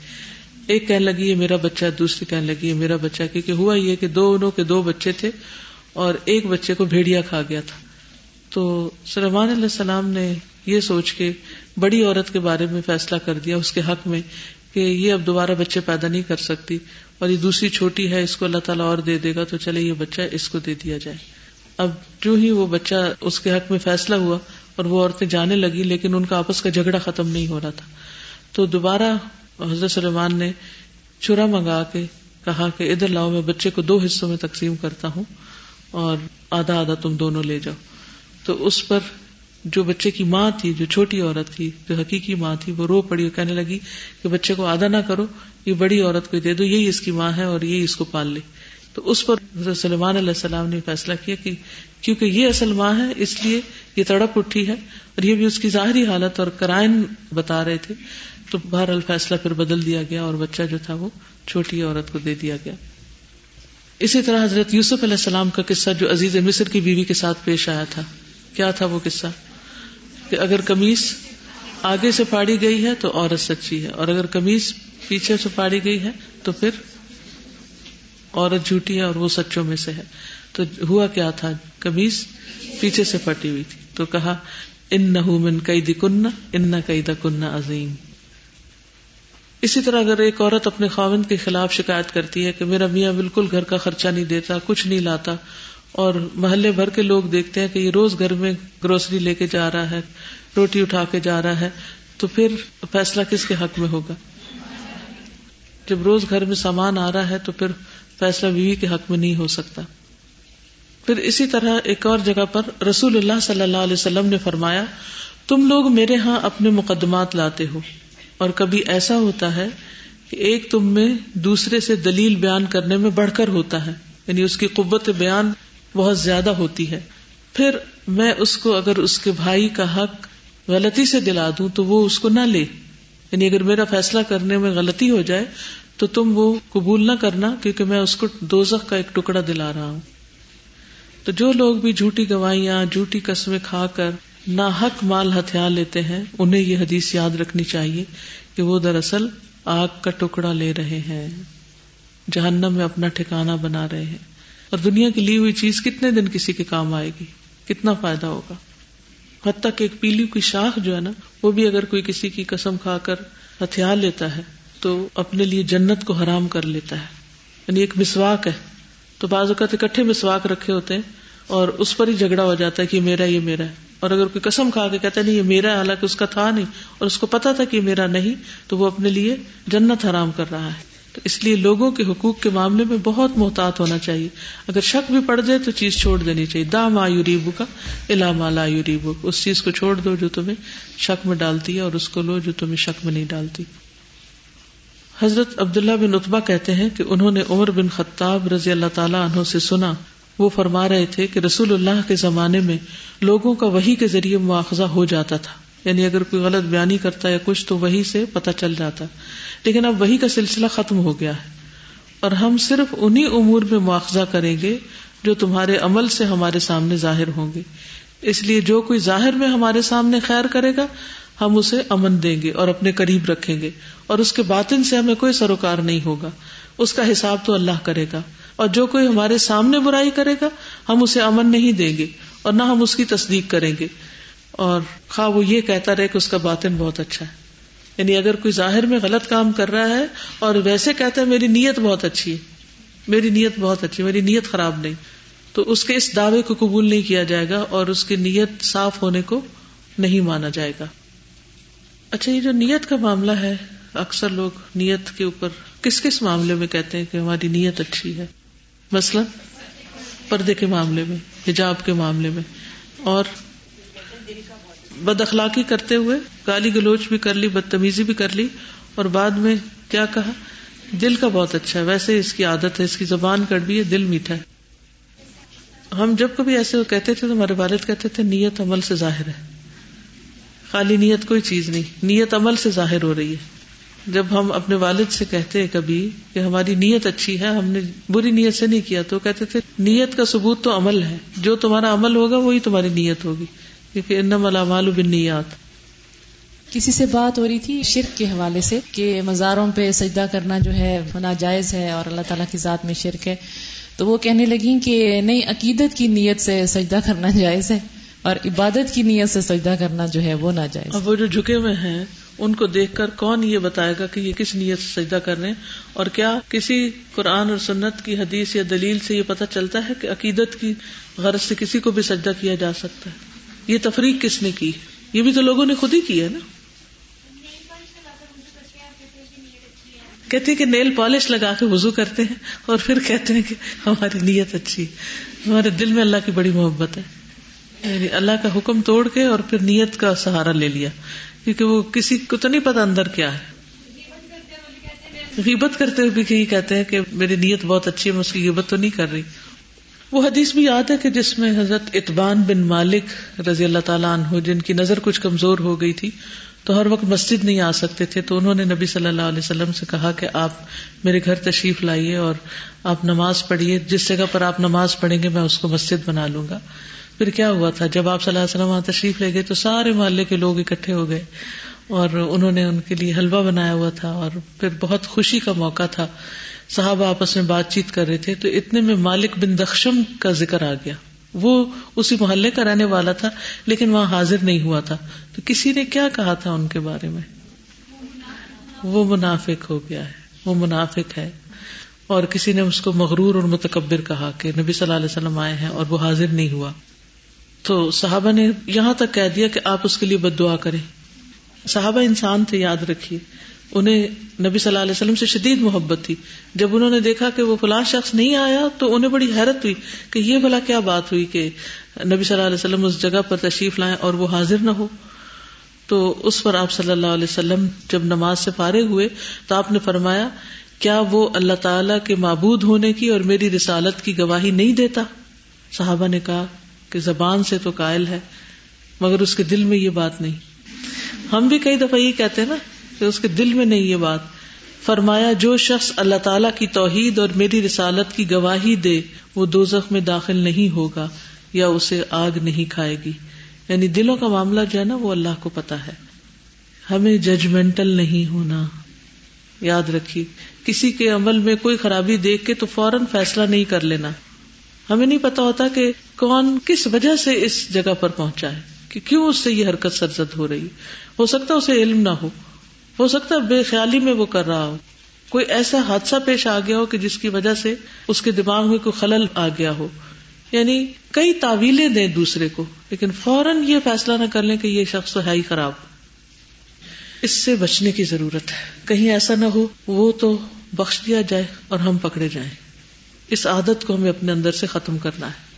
Speaker 1: ایک کہنے لگی، یہ میرا بچہ دوسری کہنے لگی، یہ میرا بچہ کیونکہ ہوا یہ کہ دونوں کے دو بچے تھے اور ایک بچے کو بھیڑیا کھا گیا تھا۔ تو سلمان علیہ السلام نے یہ سوچ کے بڑی عورت کے بارے میں فیصلہ کر دیا، اس کے حق میں کہ یہ اب دوبارہ بچے پیدا نہیں کر سکتی اور یہ دوسری چھوٹی ہے، اس کو اللہ تعالیٰ اور دے دے گا، تو چلے یہ بچہ اس کو دے دیا جائے۔ اب جو ہی وہ بچہ اس کے حق میں فیصلہ ہوا اور وہ عورتیں جانے لگی، لیکن ان کا آپس کا جھگڑا ختم نہیں ہو رہا تھا۔ تو دوبارہ حضرت سلمان نے چورا منگا کے کہا کہ ادھر لاؤ، میں بچے کو دو حصوں میں تقسیم کرتا ہوں اور آدھا آدھا تم دونوں لے جاؤ۔ تو اس پر جو بچے کی ماں تھی، جو چھوٹی عورت تھی، جو حقیقی ماں تھی، وہ رو پڑی اور کہنے لگی کہ بچے کو آدھا نہ کرو، یہ بڑی عورت کو دے دو، یہی اس کی ماں ہے اور یہی اس کو پال لے۔ تو اس پر حضرت سلمان علیہ السلام نے فیصلہ کیا کہ کیونکہ یہ اصل ماں ہے، اس لیے یہ تڑپ اٹھی ہے اور یہ بھی اس کی ظاہری حالت اور کرائن بتا رہے تھے۔ تو بہر الفیصلہ پھر بدل دیا گیا اور بچہ جو تھا وہ چھوٹی عورت کو دے دیا گیا۔ اسی طرح حضرت یوسف علیہ السلام کا قصہ جو عزیز مصر کی بیوی کے ساتھ پیش آیا تھا۔ کیا تھا وہ قصہ؟ کہ اگر کمیز آگے سے پاڑی گئی ہے تو عورت سچی ہے، اور اگر کمیز پیچھے سے پاڑی گئی ہے تو پھر عورت جھوٹی ہے اور وہ سچوں میں سے ہے۔ تو ہوا کیا تھا؟ کمیز پیچھے سے پھٹی ہوئی تھی۔ تو کہا ان نہ من کئی دکن ان نہ کئی دکن عظیم۔ اسی طرح اگر ایک عورت اپنے خاوند کے خلاف شکایت کرتی ہے کہ میرا میاں بالکل گھر کا خرچہ نہیں دیتا، کچھ نہیں لاتا اور محلے بھر کے لوگ دیکھتے ہیں کہ یہ روز گھر میں گروسری لے کے جا رہا ہے، روٹی اٹھا کے جا رہا ہے، تو پھر فیصلہ کس کے حق میں ہوگا؟ جب روز گھر میں سامان آ رہا ہے تو پھر فیصلہ بیوی کے حق میں نہیں ہو سکتا۔ پھر اسی طرح ایک اور جگہ پر رسول اللہ صلی اللہ علیہ وسلم نے فرمایا، تم لوگ میرے ہاں اپنے مقدمات لاتے ہو، اور کبھی ایسا ہوتا ہے کہ ایک تم میں دوسرے سے دلیل بیان کرنے میں بڑھ کر ہوتا ہے یعنی اس کی قوت بیان بہت زیادہ ہوتی ہے۔ پھر میں اس کو اگر اس کے بھائی کا حق غلطی سے دلا دوں تو وہ اس کو نہ لے۔ یعنی اگر میرا فیصلہ کرنے میں غلطی ہو جائے تو تم وہ قبول نہ کرنا کیونکہ میں اس کو دوزخ کا ایک ٹکڑا دلا رہا ہوں۔ تو جو لوگ بھی جھوٹی گواہیاں، جھوٹی قسمیں کھا کر نہ حق مال ہتھیار لیتے ہیں، انہیں یہ حدیث یاد رکھنی چاہیے کہ وہ دراصل آگ کا ٹکڑا لے رہے ہیں۔ جہنم میں اپنا ٹھکانا بنا رہے ہیں۔ اور دنیا کی لی ہوئی چیز کتنے دن کسی کے کام آئے گی؟ کتنا فائدہ ہوگا؟ حتیٰ کہ ایک پیلی کی شاخ جو ہے نا، وہ بھی اگر کوئی کسی کی قسم کھا کر ہتھیار لیتا ہے، تو اپنے لیے جنت کو حرام کر لیتا ہے۔ یعنی ایک مسواک ہے۔ تو بعض اوقات اکٹھے مسواک رکھے ہوتے ہیں اور اس پر ہی جھگڑا ہو جاتا ہے کہ میرا یہ میرا ہے۔ اور اگر کوئی قسم کھا کے کہتا ہے، نہیں، یہ میرا ہے، حالانکہ اس کا تھا نہیں، اور اس کو پتا تھا کہ یہ میرا نہیں، تو وہ اپنے لیے جنت حرام کر رہا ہے۔ تو اس لیے لوگوں کے حقوق کے معاملے میں بہت محتاط ہونا چاہیے۔ اگر شک بھی پڑ جائے تو چیز چھوڑ دینی چاہیے۔ دا ما یوریبو کا الا لا یوریبو اس چیز کو چھوڑ دو جو تمہیں شک میں ڈالتی ہے اور اس کو لو جو تمہیں شک میں نہیں ڈالتی۔ حضرت عبداللہ بن اتبا کہتے ہیں کہ انہوں نے عمر بن خطاب رضی اللہ تعالیٰ عنہ سے سنا۔ وہ فرما رہے تھے کہ رسول اللہ کے زمانے میں لوگوں کا وہی کے ذریعے مواخذہ ہو جاتا تھا۔ یعنی اگر کوئی غلط بیانی کرتا یا کچھ تو وہی سے پتہ چل جاتا۔ لیکن اب وہی کا سلسلہ ختم ہو گیا ہے۔ اور ہم صرف انہیں امور میں مواخذہ کریں گے جو تمہارے عمل سے ہمارے سامنے ظاہر ہوں گے۔ اس لیے جو کوئی ظاہر میں ہمارے سامنے خیر کرے گا، ہم اسے امن دیں گے اور اپنے قریب رکھیں گے۔ اور اس کے باطن سے ہمیں کوئی سروکار نہیں ہوگا۔ اس کا حساب تو اللہ کرے گا۔ اور جو کوئی ہمارے سامنے برائی کرے گا، ہم اسے امن نہیں دیں گے اور نہ ہم اس کی تصدیق کریں گے۔ اور خواہ وہ یہ کہتا رہے کہ اس کا باطن بہت اچھا ہے۔ یعنی اگر کوئی ظاہر میں غلط کام کر رہا ہے اور ویسے کہتا ہے میری نیت بہت اچھی ہے، میری نیت بہت اچھی میری نیت خراب نہیں، تو اس کے اس دعوے کو قبول نہیں کیا جائے گا اور اس کی نیت صاف ہونے کو نہیں مانا جائے گا۔ اچھا یہ جو نیت کا معاملہ ہے، اکثر لوگ نیت کے اوپر کس کس معاملے میں کہتے ہیں کہ ہماری نیت اچھی ہے؟ مثلاً پردے کے معاملے میں، حجاب کے معاملے میں اور بد اخلاقی کرتے ہوئے گالی گلوچ بھی کر لی، بدتمیزی بھی کر لی، اور بعد میں کیا کہا؟ دل کا بہت اچھا ہے، ویسے اس کی عادت ہے، اس کی زبان کڑوی ہے، دل میٹھا ہے۔ ہم جب کبھی ایسے کہتے تھے تو ہمارے والد کہتے تھے، نیت عمل سے ظاہر ہے۔ خالی نیت کوئی چیز نہیں، نیت عمل سے ظاہر ہو رہی ہے۔ جب ہم اپنے والد سے کہتے ہیں کبھی کہ ہماری نیت اچھی ہے، ہم نے بری نیت سے نہیں کیا، تو کہتے تھے، نیت کا ثبوت تو عمل ہے۔ جو تمہارا عمل ہوگا، وہی تمہاری نیت ہوگی۔ کیونکہ ان ملا مالو بن نیات
Speaker 3: کسی سے بات ہو رہی تھی شرک کے حوالے سے کہ مزاروں پہ سجدہ کرنا جو ہے ناجائز ہے اور اللہ تعالیٰ کی ذات میں شرک ہے تو وہ کہنے لگی کہ نئی عقیدت کی نیت سے سجدہ کرنا جائز ہے اور عبادت کی نیت سے سجدہ کرنا جو ہے وہ نہ جائے
Speaker 1: اب وہ جو جھکے ہوئے ہیں ان کو دیکھ کر کون یہ بتائے گا کہ یہ کس نیت سے سجدہ کر رہے ہیں؟ اور کیا کسی قرآن اور سنت کی حدیث یا دلیل سے یہ پتا چلتا ہے کہ عقیدت کی غرض سے کسی کو بھی سجدہ کیا جا سکتا ہے؟ یہ تفریق کس نے کی؟ یہ بھی تو لوگوں نے خود ہی کی ہے نا۔ کہتے کہ نیل پالش لگا کے وضو کرتے ہیں اور پھر کہتے ہیں کہ ہماری نیت اچھی ہمارے دل میں اللہ کی بڑی محبت ہے۔ یعنی اللہ کا حکم توڑ کے اور پھر نیت کا سہارا لے لیا۔ کیونکہ وہ کسی کو تو نہیں پتا اندر کیا ہے۔ غیبت کرتے ہوئے بھی یہی کہتے ہیں کہ میری نیت بہت اچھی ہے، میں اس کی غیبت تو نہیں کر رہی۔ وہ حدیث بھی یاد ہے کہ جس میں حضرت اطبان بن مالک رضی اللہ تعالیٰ عنہ جن کی نظر کچھ کمزور ہو گئی تھی، تو ہر وقت مسجد نہیں آ سکتے تھے، تو انہوں نے نبی صلی اللہ علیہ وسلم سے کہا کہ آپ میرے گھر تشریف لائیے اور آپ نماز پڑھیے، جس جگہ پر آپ نماز پڑھیں گے میں اس کو مسجد بنا لوں گا۔ پھر کیا ہوا تھا؟ جب آپ صلی اللہ علیہ وسلم وہاں تشریف لے گئے تو سارے محلے کے لوگ اکٹھے ہو گئے اور انہوں نے ان کے لیے حلوہ بنایا ہوا تھا اور پھر بہت خوشی کا موقع تھا۔ صحابہ آپس میں بات چیت کر رہے تھے تو اتنے میں مالک بن دخشم کا ذکر آ گیا۔ وہ اسی محلے کا رہنے والا تھا، لیکن وہاں حاضر نہیں ہوا تھا۔ تو کسی نے کیا کہا تھا ان کے بارے میں؟ وہ منافق ہو گیا ہے، وہ منافق ہے۔ اور کسی نے اس کو مغرور اور متکبر کہا کہ نبی صلی اللہ علیہ وسلم آئے ہیں اور وہ حاضر نہیں ہوا۔ تو صحابہ نے یہاں تک کہہ دیا کہ آپ اس کے لیے بد دعا کریں۔ صحابہ انسان تھے، یاد رکھیے۔ انہیں نبی صلی اللہ علیہ وسلم سے شدید محبت تھی۔ جب انہوں نے دیکھا کہ وہ فلاں شخص نہیں آیا تو انہیں بڑی حیرت ہوئی کہ یہ بھلا کیا بات ہوئی کہ نبی صلی اللہ علیہ وسلم اس جگہ پر تشریف لائیں اور وہ حاضر نہ ہو۔ تو اس پر آپ صلی اللہ علیہ وسلم جب نماز سے فارغ ہوئے تو آپ نے فرمایا، کیا وہ اللہ تعالی کے معبود ہونے کی اور میری رسالت کی گواہی نہیں دیتا؟ صحابہ نے کہا کہ زبان سے تو قائل ہے، مگر اس کے دل میں یہ بات نہیں۔ ہم بھی کئی دفعہ یہ کہتے ہیں نا کہ اس کے دل میں نہیں یہ بات۔ فرمایا، جو شخص اللہ تعالیٰ کی توحید اور میری رسالت کی گواہی دے، وہ دو میں داخل نہیں ہوگا یا اسے آگ نہیں کھائے گی۔ یعنی دلوں کا معاملہ جو ہے نا، وہ اللہ کو پتا ہے۔ ہمیں ججمنٹل نہیں ہونا۔ یاد رکھیے، کسی کے عمل میں کوئی خرابی دیکھ کے تو فوراً فیصلہ نہیں کر لینا۔ ہمیں نہیں پتا ہوتا کہ کون کس وجہ سے اس جگہ پر پہنچا ہے، کہ کیوں اس سے یہ حرکت سرزد ہو رہی۔ ہو سکتا اسے علم نہ ہو۔ ہو سکتا ہے بے خیالی میں وہ کر رہا ہو۔ کوئی ایسا حادثہ پیش آ گیا ہو کہ جس کی وجہ سے اس کے دماغ میں کوئی خلل آ گیا ہو۔ یعنی کئی تعویلیں دیں دوسرے کو، لیکن فوراً یہ فیصلہ نہ کر لیں کہ یہ شخص تو ہے ہی خراب۔ اس سے بچنے کی ضرورت ہے۔ کہیں ایسا نہ ہو، وہ تو بخش دیا جائے اور ہم پکڑے جائیں۔ اس عادت کو ہمیں اپنے اندر سے ختم کرنا ہے۔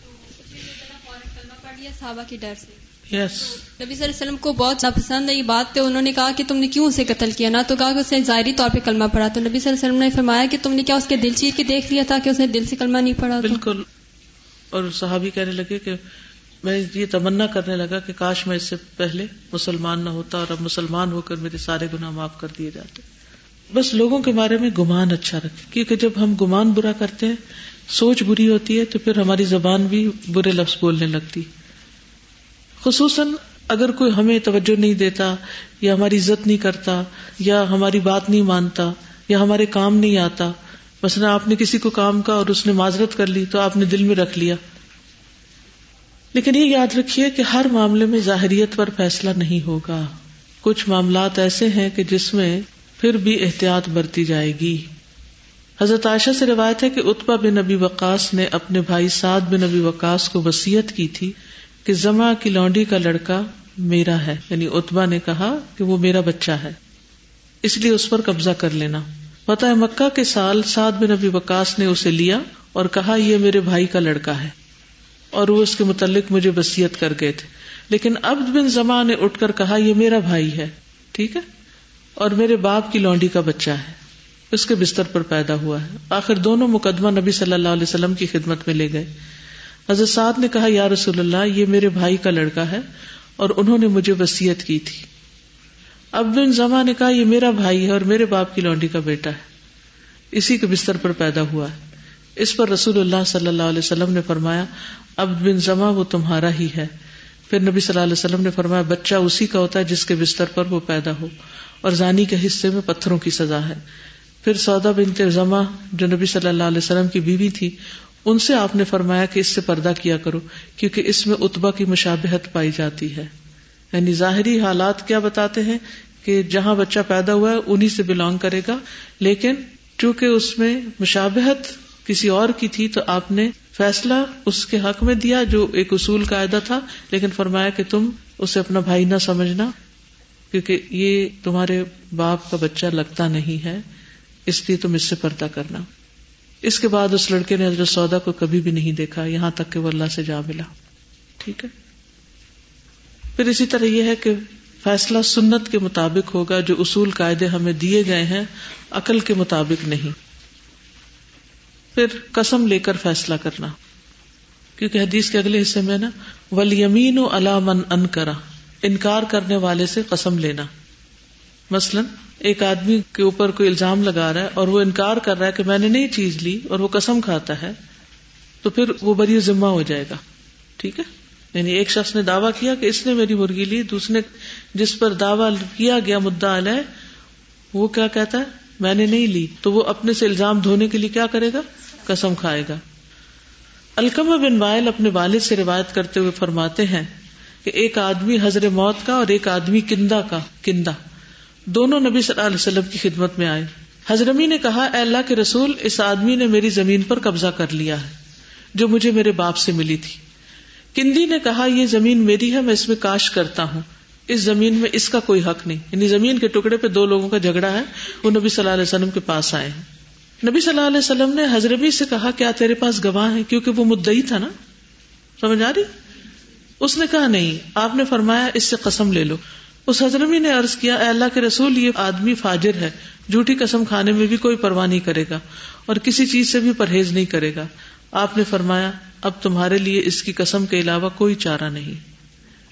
Speaker 4: کی ڈر سے۔
Speaker 1: یس
Speaker 4: نبی صلی اللہ علیہ وسلم کو بہت پسند ہے یہ بات تو انہوں نے کہا کہ تم نے کیوں اسے قتل کیا؟ نہ تو کہا کہ اس نے ظاہری طور پہ کلمہ پڑھا تو نبی صلی اللہ علیہ وسلم نے فرمایا کہ تم نے کیا اس کے دل چیر کے دیکھ لیا تھا کہ اس نے دل سے کلمہ نہیں پڑھا
Speaker 1: بالکل۔ اور صحابی کہنے لگے کہ میں یہ تمنا کرنے لگا کہ کاش میں اس سے پہلے مسلمان نہ ہوتا اور اب مسلمان ہو کر میرے سارے گناہ معاف کر دیے جاتے۔ بس لوگوں کے بارے میں گمان اچھا رکھے کیونکہ جب ہم گمان برا کرتے ہیں سوچ بری ہوتی ہے تو پھر ہماری زبان بھی برے لفظ بولنے لگتی۔ خصوصاً اگر کوئی ہمیں توجہ نہیں دیتا یا ہماری عزت نہیں کرتا یا ہماری بات نہیں مانتا یا ہمارے کام نہیں آتا، مثلا آپ نے کسی کو کام کا اور اس نے معذرت کر لی تو آپ نے دل میں رکھ لیا۔ لیکن یہ یاد رکھیے کہ ہر معاملے میں ظاہریت پر فیصلہ نہیں ہوگا۔ کچھ معاملات ایسے ہیں کہ جس میں پھر بھی احتیاط برتی جائے گی۔ حضرت عائشہ سے روایت ہے کہ اتبا بن نبی وقاص نے اپنے بھائی سعد بن نبی وقاص کو وسیعت کی تھی۔ کہ زما کی لونڈی کا لڑکا میرا ہے۔ یعنی اتبا نے کہا کہ وہ میرا بچہ ہے۔ اس لیے اس پر قبضہ کر لینا۔ پتا ہے مکہ کے سال سعد بن ابی وکاس نے اسے لیا اور کہا، یہ میرے بھائی کا لڑکا ہے۔ اور وہ اس کے متعلق مجھے وسیعت کر گئے تھے۔ لیکن عبد بن زما نے اٹھ کر کہا، یہ میرا بھائی ہے۔ ٹھیک ہے؟ اور میرے باپ کی لونڈی کا بچہ ہے۔ اس کے بستر پر پیدا ہوا ہے۔ آخر دونوں مقدمہ نبی صلی اللہ علیہ وسلم کی خدمت میں لے گئے۔ حضرت سعد نے کہا، یا رسول اللہ، یہ میرے بھائی کا لڑکا ہے اور انہوں نے مجھے وسیعت کی تھی۔ اب بن زما نے کہا، یہ میرا بھائی ہے اور میرے باپ کی لونڈی کا بیٹا ہے۔ اسی کے بستر پر پیدا ہوا ہے۔ اس پر رسول اللہ صلی اللہ علیہ وسلم نے فرمایا، اب بن زما وہ تمہارا ہی ہے۔ پھر نبی صلی اللہ علیہ وسلم نے فرمایا، بچہ اسی کا ہوتا ہے جس کے بستر پر وہ پیدا ہو اور زانی کے حصے میں پتھروں کی سزا ہے۔ پھر سودا بن زما جو نبی صلی اللہ علیہ وسلم کی بیوی تھی ان سے آپ نے فرمایا کہ اس سے پردہ کیا کرو، کیونکہ اس میں اتبا کی مشابہت پائی جاتی ہے۔ یعنی ظاہری حالات کیا بتاتے ہیں کہ جہاں بچہ پیدا ہوا ہے انہیں سے بلونگ کرے گا۔ لیکن چونکہ اس میں مشابہت کسی اور کی تھی، تو آپ نے فیصلہ اس کے حق میں دیا جو ایک اصول قاعدہ تھا۔ لیکن فرمایا کہ تم اسے اپنا بھائی نہ سمجھنا، کیونکہ یہ تمہارے باپ کا بچہ لگتا نہیں ہے، اس لیے تم اس سے پردہ کرنا۔ اس کے بعد اس لڑکے نے حضرت سودا کو کبھی بھی نہیں دیکھا، یہاں تک کہ وہ اللہ سے جا ملا۔ ٹھیک ہے؟ پھر اسی طرح یہ ہے کہ فیصلہ سنت کے مطابق ہوگا جو اصول قاعدے ہمیں دیے گئے ہیں، عقل کے مطابق نہیں۔ پھر قسم لے کر فیصلہ کرنا۔ کیونکہ حدیث کے اگلے حصے میں نا ولیمین و علامن ان کرا انکار کرنے والے سے قسم لینا۔ مثلاً ایک آدمی کے اوپر کوئی الزام لگا رہا ہے اور وہ انکار کر رہا ہے کہ میں نے نہیں چیز لی اور وہ قسم کھاتا ہے، تو پھر وہ بری ذمہ ہو جائے گا۔ ٹھیک ہے؟ یعنی ایک شخص نے دعویٰ کیا کہ اس نے میری مرغی لی، دوسرے جس پر دعویٰ کیا گیا مدعا علیہ وہ کیا کہتا ہے؟ میں نے نہیں لی۔ تو وہ اپنے سے الزام دھونے کے لیے کیا کرے گا؟ قسم کھائے گا۔ الکم بن وائل اپنے والد سے روایت کرتے ہوئے فرماتے ہیں کہ ایک آدمی حضر موت کا اور ایک آدمی کندا کا، کندا۔ دونوں نبی صلی اللہ علیہ وسلم کی خدمت میں آئے۔ حضرمی نے کہا، اے اللہ کے رسول، اس آدمی نے میری زمین پر قبضہ کر لیا ہے، جو مجھے میرے باپ سے ملی تھی۔ کندی نے کہا، یہ زمین میری ہے، میں اس میں کاش کرتا ہوں۔ اس زمین میں اس کا کوئی حق نہیں۔ یعنی زمین کے ٹکڑے پہ دو لوگوں کا جھگڑا ہے، وہ نبی صلی اللہ علیہ وسلم کے پاس آئے ہیں۔ نبی صلی اللہ علیہ وسلم نے حضربی سے کہا، کیا تیرے پاس گواہ ہے کیونکہ وہ مدعی تھا نا۔ سمجھ آ رہی؟ اس نے کہا، نہیں، آپ نے فرمایا، اس سے قسم لے لو۔ اس حضرمی نے ارض کیا، اے اللہ کے رسول، یہ آدمی فاجر ہے، جھوٹی قسم کھانے میں بھی کوئی پرواہ نہیں کرے گا اور کسی چیز سے بھی پرہیز نہیں کرے گا۔ آپ نے فرمایا، اب تمہارے لیے اس کی قسم کے علاوہ کوئی چارہ نہیں۔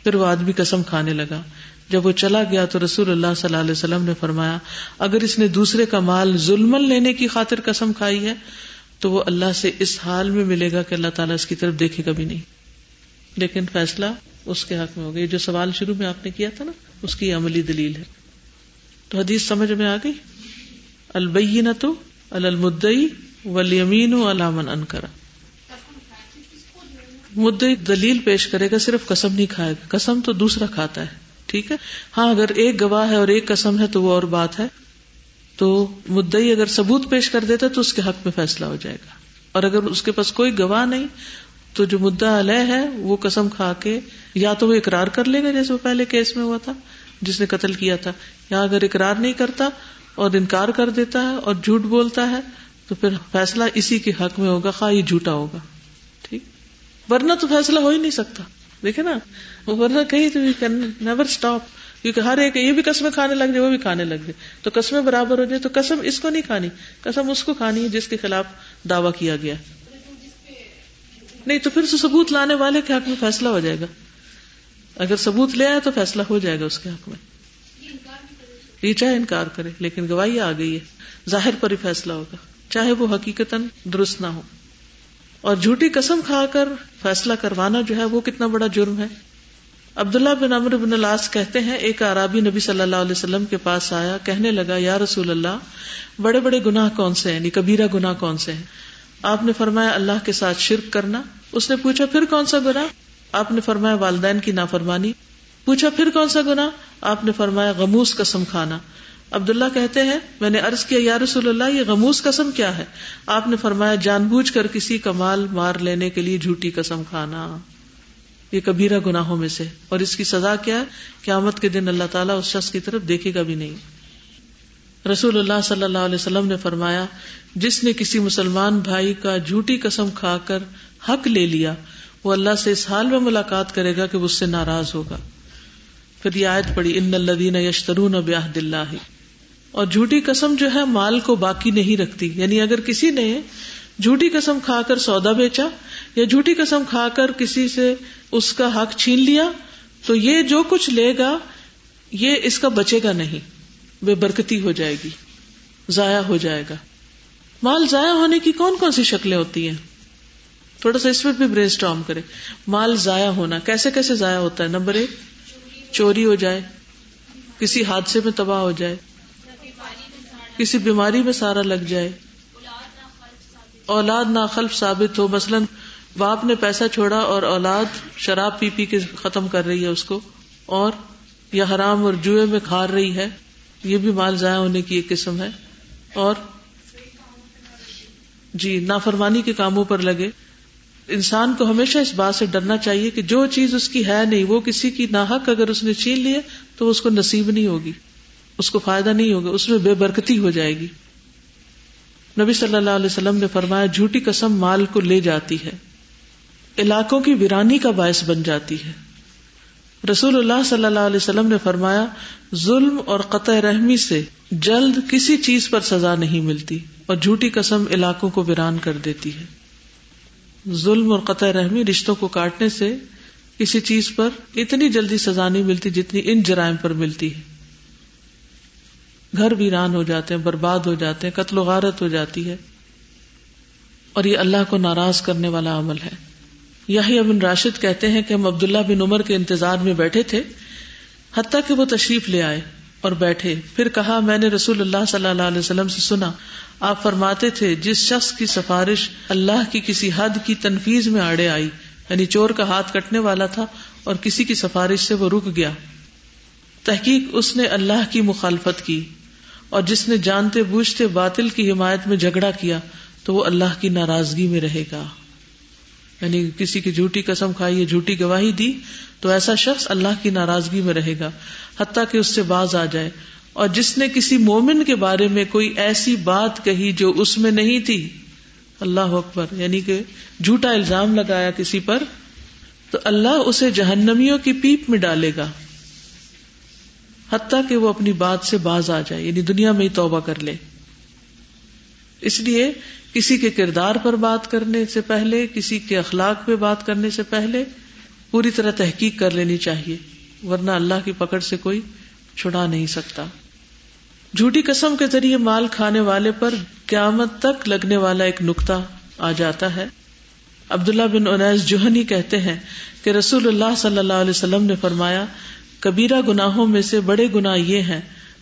Speaker 1: پھر وہ آدمی قسم کھانے لگا۔ جب وہ چلا گیا تو رسول اللہ صلی اللہ علیہ وسلم نے فرمایا، اگر اس نے دوسرے کا مال ظلم لینے کی خاطر قسم کھائی ہے، تو وہ اللہ سے اس حال میں ملے گا کہ اللہ تعالیٰ اس کی طرف دیکھے گا بھی نہیں۔ لیکن فیصلہ اس کے حق میں ہو گیا۔ جو سوال شروع میں آپ نے کیا تھا نا اس کی عملی دلیل ہے۔ تو حدیث سمجھ میں آ گئی؟ البئی نہ تو المدئی ولیمین علامن انکرا مدعی دلیل پیش کرے گا، صرف قسم نہیں کھائے گا۔ قسم تو دوسرا کھاتا ہے، ٹھیک ہے؟ ہاں اگر ایک گواہ ہے اور ایک قسم ہے تو وہ اور بات ہے۔ تو مدعی اگر ثبوت پیش کر دیتا تو اس کے حق میں فیصلہ ہو جائے گا۔ اور اگر اس کے پاس کوئی گواہ نہیں تو جو مدعا علیہ ہے وہ قسم کھا کے یا تو وہ اقرار کر لے گا جیسے وہ پہلے کیس میں ہوا تھا، جس نے قتل کیا تھا۔ یا اگر اقرار نہیں کرتا اور انکار کر دیتا ہے اور جھوٹ بولتا ہے، تو پھر فیصلہ اسی کے حق میں ہوگا، خواہ یہ جھوٹا ہوگا۔ ٹھیک؟ ورنہ تو فیصلہ ہو ہی نہیں سکتا۔ دیکھے نا، ورنہ کہیں تو نیور اسٹاپ کیونکہ ہر ایک یہ بھی قسمیں کھانے لگ جائے، وہ بھی کھانے لگ جائے۔ تو قسمیں برابر ہو جائے تو قسم اس کو نہیں کھانی، قسم اس کو کھانی ہے جس کے خلاف دعوی کیا گیا۔ نہیں تو پھر ثبوت لانے والے کے حق میں فیصلہ ہو جائے گا۔ اگر ثبوت لے آئے تو فیصلہ ہو جائے گا اس کے حق میں۔ یہ چاہے انکار کرے، لیکن گواہی آ گئی ہے۔ ظاہر پر ہی فیصلہ ہوگا۔ چاہے وہ حقیقت درست نہ ہو۔ اور جھوٹی قسم کھا کر فیصلہ کروانا جو ہے وہ کتنا بڑا جرم ہے۔ عبداللہ بن امر بن الاس کہتے ہیں، ایک عرابی نبی صلی اللہ علیہ وسلم کے پاس آیا، کہنے لگا، یا رسول اللہ، بڑے بڑے گناہ کون سے ہیں؟ یعنی کبیرہ گناہ کون سے ہیں؟ آپ نے فرمایا اللہ کے ساتھ شرک کرنا۔ اس نے پوچھا، پھر کون سا گنا آپ نے فرمایا والدین کی نافرمانی۔ پوچھا، پھر کون سا گنا آپ نے فرمایا غموس قسم کھانا۔ عبداللہ کہتے ہیں، میں نے ارض کیا، یا رسول اللہ، یہ غموس قسم کیا ہے؟ آپ نے فرمایا، جان بوجھ کر کسی کا مال مار لینے کے لیے جھوٹی قسم کھانا۔ یہ کبیرہ گناہوں میں سے۔ اور اس کی سزا کیا ہے؟ قیامت کے دن اللہ تعالیٰ اس شخص کی طرف دیکھے گا بھی نہیں۔ رسول اللہ صلی اللہ علیہ وسلم نے فرمایا جس نے کسی مسلمان بھائی کا جھوٹی قسم کھا کر حق لے لیا، وہ اللہ سے اس حال میں ملاقات کرے گا کہ وہ اس سے ناراض ہوگا۔ پھر یہ آیت پڑی ان الدین یشترون بیاہد اللہ اور جھوٹی قسم جو ہے مال کو باقی نہیں رکھتی۔ یعنی اگر کسی نے جھوٹی قسم کھا کر سودا بیچا یا جھوٹی قسم کھا کر کسی سے اس کا حق چھین لیا، تو یہ جو کچھ لے گا، یہ اس کا بچے گا نہیں، بے برکتی ہو جائے گی، ضائع ہو جائے گا۔ مال ضائع ہونے کی کون کون سی شکلیں ہوتی ہیں؟ تھوڑا سا اس پہ بھی برین اسٹارم کرے مال ضائع ہونا، کیسے کیسے ضائع ہوتا ہے؟ نمبر ایک، چوری ہو جائے، کسی حادثے میں تباہ ہو جائے، کسی بیماری میں سارا لگ جائے، اولاد ناخلف ثابت ہو، مثلاً باپ نے پیسہ چھوڑا اور اولاد شراب پی پی کے ختم کر رہی ہے اس کو، اور یا حرام اور جوئے میں کھار رہی ہے، یہ بھی مال ضائع ہونے کی ایک قسم ہے، اور جی نافرمانی کے کاموں پر لگے۔ انسان کو ہمیشہ اس بات سے ڈرنا چاہیے کہ جو چیز اس کی ہے نہیں، وہ کسی کی ناحک اگر اس نے چھین لی تو اس کو نصیب نہیں ہوگی، اس کو فائدہ نہیں ہوگا، اس میں بے برکتی ہو جائے گی۔ نبی صلی اللہ علیہ وسلم نے فرمایا، جھوٹی قسم مال کو لے جاتی ہے، علاقوں کی ویرانی کا باعث بن جاتی ہے۔ رسول اللہ صلی اللہ علیہ وسلم نے فرمایا، ظلم اور قطع رحمی سے جلد کسی چیز پر سزا نہیں ملتی اور جھوٹی قسم علاقوں کو ویران کر دیتی ہے۔ ظلم اور قطع رحمی رشتوں کو کاٹنے سے کسی چیز پر اتنی جلدی سزا نہیں ملتی جتنی ان جرائم پر ملتی ہے۔ گھر ویران ہو جاتے ہیں، برباد ہو جاتے ہیں، قتل و غارت ہو جاتی ہے اور یہ اللہ کو ناراض کرنے والا عمل ہے۔ یہی ابن راشد کہتے ہیں کہ ہم عبداللہ بن عمر کے انتظار میں بیٹھے تھے، حتیٰ کہ وہ تشریف لے آئے اور بیٹھے۔ پھر کہا، میں نے رسول اللہ صلی اللہ علیہ وسلم سے سنا، آپ فرماتے تھے، جس شخص کی سفارش اللہ کی کسی حد کی تنفیز میں آڑے آئی یعنی چور کا ہاتھ کٹنے والا تھا اور کسی کی سفارش سے وہ رک گیا۔ تحقیق اس نے اللہ کی مخالفت کی اور جس نے جانتے بوجھتے باطل کی حمایت میں جھگڑا کیا، تو وہ اللہ کی ناراضگی میں رہے گا۔ یعنی کسی کی جھوٹی قسم کھائی یا جھوٹی گواہی دی، تو ایسا شخص اللہ کی ناراضگی میں رہے گا، حتیٰ کہ اس سے باز آ جائے۔ اور جس نے کسی مومن کے بارے میں کوئی ایسی بات کہی جو اس میں نہیں تھی، اللہ اکبر یعنی کہ جھوٹا الزام لگایا کسی پر، تو اللہ اسے جہنمیوں کی پیپ میں ڈالے گا، حتیٰ کہ وہ اپنی بات سے باز آ جائے یعنی دنیا میں ہی توبہ کر لے۔ اس لیے کسی کے کردار پر بات کرنے سے پہلے، کسی کے اخلاق پہ بات کرنے سے پہلے پوری طرح تحقیق کر لینی چاہیے، ورنہ اللہ کی پکڑ سے کوئی چھڑا نہیں سکتا۔ جھوٹی قسم کے ذریعے مال کھانے والے پر قیامت تک لگنے والا ایک نقطہ آ جاتا ہے۔ عبداللہ بن انیس جوہنی کہتے ہیں کہ رسول اللہ صلی اللہ علیہ وسلم نے فرمایا، کبیرہ گناہوں میں سے بڑے گناہ یہ ہیں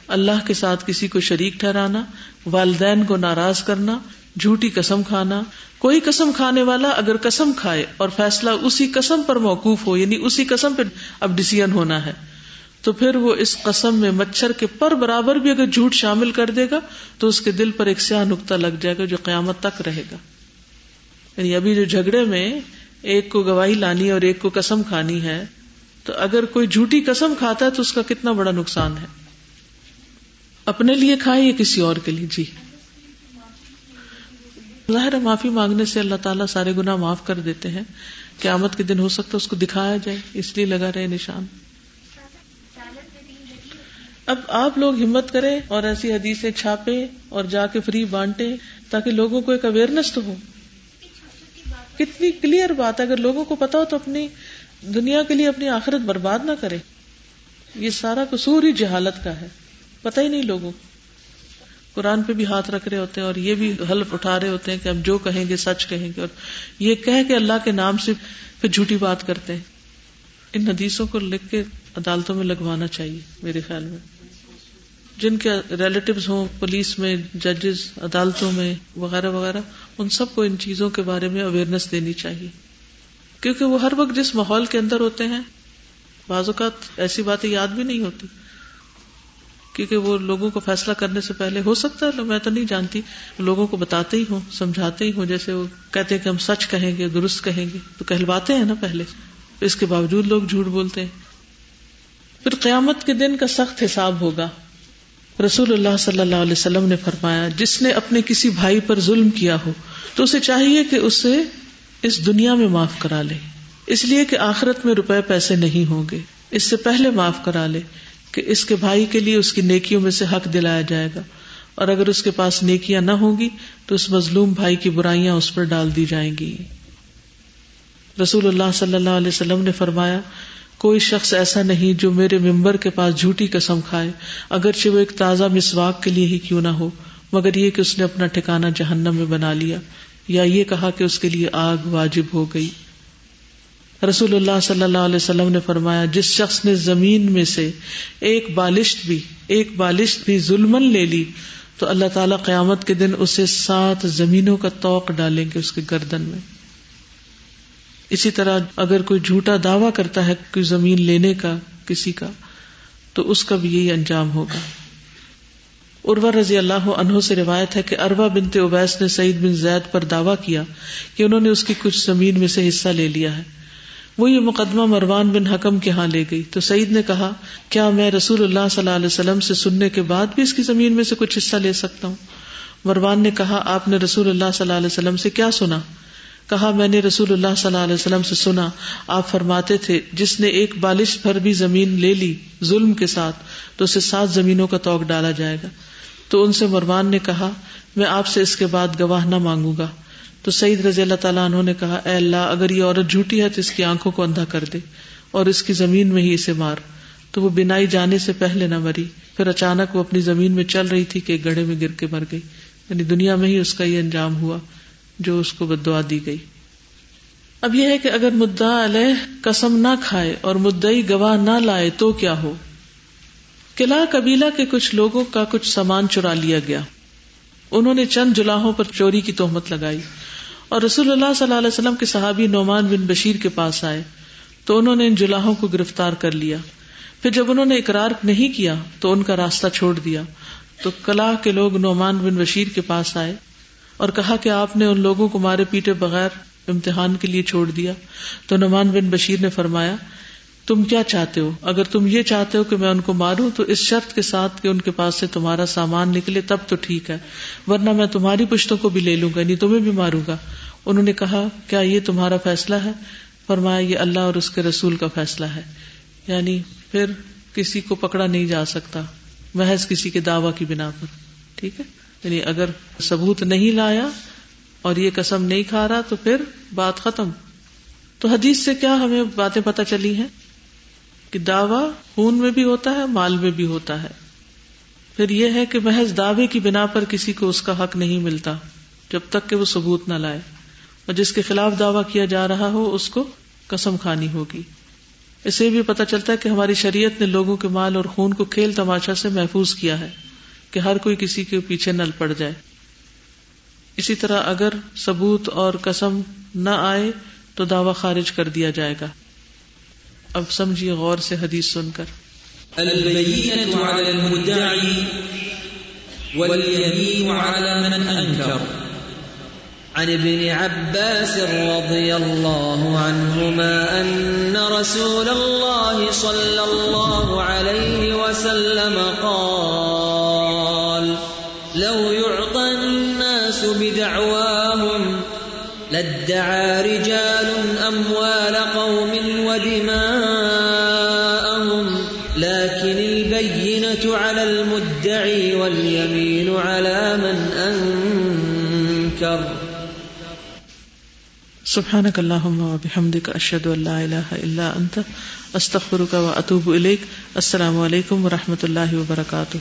Speaker 1: اللہ کے ساتھ کسی کو شریک ٹھہرانا، والدین کو ناراض کرنا، جھوٹی قسم کھانا۔ کوئی قسم کھانے والا اگر قسم کھائے اور فیصلہ اسی قسم پر موقوف ہو یعنی اسی قسم پہ اب ڈسیزن ہونا ہے، تو پھر وہ اس قسم میں مچھر کے پر برابر بھی اگر جھوٹ شامل کر دے گا، تو اس کے دل پر ایک سیاہ نقطہ لگ جائے گا جو قیامت تک رہے گا۔ یعنی ابھی جو جھگڑے میں ایک کو گواہی لانی اور ایک کو قسم کھانی ہے، تو اگر کوئی جھوٹی قسم کھاتا ہے تو اس کا کتنا بڑا نقصان ہے۔ اپنے لیے کھائے یا کسی اور کے لیے؟ جی۔ ظاہر معافی مانگنے سے اللہ تعالیٰ سارے گنا معاف کر دیتے ہیں۔ قیامت کے دن ہو سکتا اس کو دکھایا جائے، اس لیے لگا رہے نشان۔ اب آپ لوگ ہمت کریں اور ایسی حدیثیں چھاپے اور جا کے فری بانٹے تاکہ لوگوں کو ایک اویئرنیس تو ہو۔ کتنی کلیئر بات ہے۔ اگر لوگوں کو پتا ہو تو اپنی دنیا کے لیے اپنی آخرت برباد نہ کرے۔ یہ سارا قصور ہی جہالت کا ہے۔ پتہ ہی نہیں لوگوں قرآن پہ بھی ہاتھ رکھ رہے ہوتے ہیں اور یہ بھی حلف اٹھا رہے ہوتے ہیں کہ ہم جو کہیں گے سچ کہیں گے۔ اور یہ کہہ کے اللہ کے نام سے پھر جھوٹی بات کرتے ہیں۔ ان حدیثوں کو لکھ کے عدالتوں میں لگوانا چاہیے میرے خیال میں۔ جن کے ریلیٹو ہوں پولیس میں ججز عدالتوں میں وغیرہ وغیرہ، ان سب کو ان چیزوں کے بارے میں اویئرنیس دینی چاہیے۔ کیونکہ وہ ہر وقت جس ماحول کے اندر ہوتے ہیں، بعض اوقات ایسی باتیں یاد بھی نہیں ہوتی۔ کیونکہ وہ لوگوں کو فیصلہ کرنے سے پہلے ہو سکتا ہے، میں تو نہیں جانتی، لوگوں کو بتاتے ہی ہوں، سمجھاتے ہی ہوں، جیسے وہ کہتے ہیں کہ ہم سچ کہیں گے، درست کہیں گے، تو کہلواتے ہیں نا پہلے۔ اس کے باوجود لوگ جھوٹ بولتے ہیں۔ پھر قیامت کے دن کا سخت حساب ہوگا۔ رسول اللہ صلی اللہ علیہ وسلم نے فرمایا، جس نے اپنے کسی بھائی پر ظلم کیا ہو، تو اسے چاہیے کہ اسے اس دنیا میں معاف کرا لے۔ اس لیے کہ آخرت میں روپے پیسے نہیں ہوں گے۔ اس سے پہلے معاف کرا لے۔ کہ اس کے بھائی کے لیے اس کی نیکیوں میں سے حق دلایا جائے گا۔ اور اگر اس کے پاس نیکیاں نہ ہوں گی، تو اس مظلوم بھائی کی برائیاں اس پر ڈال دی جائیں گی۔ رسول اللہ صلی اللہ علیہ وسلم نے فرمایا، کوئی شخص ایسا نہیں جو میرے ممبر کے پاس جھوٹی قسم کھائے، اگرچہ وہ ایک تازہ مسواک کے لیے ہی کیوں نہ ہو، مگر یہ کہ اس نے اپنا ٹھکانا جہنم میں بنا لیا، یا یہ کہا کہ اس کے لیے آگ واجب ہو گئی۔ رسول اللہ صلی اللہ علیہ وسلم نے فرمایا، جس شخص نے زمین میں سے ایک بالشت بھی، ایک بالشت بھی ظلم لے لی، تو اللہ تعالی قیامت کے دن اسے سات زمینوں کا توق ڈالیں گے اس کے گردن میں۔ اسی طرح اگر کوئی جھوٹا دعوی کرتا ہے کوئی زمین لینے کا، کسی کا، تو اس کا بھی یہی انجام ہوگا۔ اروا رضی اللہ عنہ سے روایت ہے کہ اروا بنتے اویس نے سعید بن زید پر دعویٰ کیا کہ انہوں نے اس کی کچھ زمین میں سے حصہ لے لیا ہے۔ وہ یہ مقدمہ مروان بن حکم کے ہاں لے گئی۔ تو سعید نے کہا، کیا میں رسول اللہ صلی اللہ علیہ وسلم سے سننے کے بعد بھی اس کی زمین میں سے کچھ حصہ لے سکتا ہوں؟ مروان نے کہا، آپ نے رسول اللہ صلی اللہ علیہ وسلم سے کیا سنا؟ کہا، میں نے رسول اللہ صلی اللہ علیہ وسلم سے سنا، آپ فرماتے تھے، جس نے ایک بالش بھر بھی زمین لے لی ظلم کے ساتھ، تو اسے سات زمینوں کا توق ڈالا جائے گا۔ تو ان سے مروان نے کہا، میں آپ سے اس کے بعد گواہ نہ مانگوں گا۔ تو سعید رضی اللہ تعالیٰ انہوں نے کہا، اے اللہ، اگر یہ عورت جھوٹی ہے تو اس کی آنکھوں کو اندھا کر دے اور اس کی زمین میں ہی اسے مار۔ تو وہ بینائی جانے سے پہلے نہ مری۔ پھر اچانک وہ اپنی زمین میں چل رہی تھی کہ گڑھے میں گر کے مر گئی۔ یعنی دنیا میں ہی اس کا یہ انجام ہوا جو اس کو بدعا دی گئی۔ اب یہ ہے کہ اگر مدعا علیہ قسم نہ کھائے اور مدعی گواہ نہ لائے تو کیا ہو؟ قلعہ قبیلہ کے کچھ لوگوں کا کچھ سامان چرا لیا گیا۔ انہوں نے چند جلاحوں پر چوری کی تہمت لگائی۔ اور رسول اللہ صلی اللہ علیہ وسلم کے صحابی نعمان بن بشیر کے پاس آئے تو انہوں نے ان جلاحوں کو گرفتار کر لیا۔ پھر جب انہوں نے اقرار نہیں کیا تو ان کا راستہ چھوڑ دیا۔ تو کلا کے لوگ نعمان بن بشیر کے پاس آئے اور کہا کہ آپ نے ان لوگوں کو مارے پیٹے بغیر امتحان کے لیے چھوڑ دیا۔ تو نعمان بن بشیر نے فرمایا تم کیا چاہتے ہو؟ اگر تم یہ چاہتے ہو کہ میں ان کو ماروں، تو اس شرط کے ساتھ کہ ان کے پاس سے تمہارا سامان نکلے، تب تو ٹھیک ہے، ورنہ میں تمہاری پشتوں کو بھی لے لوں گا نہیں تمہیں بھی ماروں گا۔ انہوں نے کہا، کیا یہ تمہارا فیصلہ ہے؟ فرمایا، یہ اللہ اور اس کے رسول کا فیصلہ ہے۔ یعنی پھر کسی کو پکڑا نہیں جا سکتا، محض کسی کے دعوی کی بنا پر۔ ٹھیک ہے؟ یعنی اگر ثبوت نہیں لایا اور یہ قسم نہیں کھا رہا، تو پھر بات ختم۔ تو حدیث سے کیا ہمیں باتیں پتہ چلی ہیں؟ کہ دعوی خون میں بھی ہوتا ہے، مال میں بھی ہوتا ہے۔ پھر یہ ہے کہ محض دعوے کی بنا پر کسی کو اس کا حق نہیں ملتا جب تک کہ وہ ثبوت نہ لائے۔ اور جس کے خلاف دعوی کیا جا رہا ہو، اس کو قسم کھانی ہوگی۔ اسے بھی پتا چلتا ہے کہ ہماری شریعت نے لوگوں کے مال اور خون کو کھیل تماشا سے محفوظ کیا ہے کہ ہر کوئی کسی کے پیچھے نل پڑ جائے۔ اسی طرح اگر ثبوت اور قسم نہ آئے تو دعوی خارج کر دیا جائے گا۔ اب سمجھیے غور سے حدیث سن کر۔
Speaker 2: عن ابن عباس رضي الله عنهما أن رسول الله صلى الله عليه وسلم قال، لو يعطى الناس بدعواهم لادعى رجال أموال قوم ودماءهم
Speaker 1: سبحانك اللهم وبحمدك اشهد ان لا اله الا انت استغفرك واتوب اليك السلام علیکم و رحمۃ اللہ وبرکاتہ۔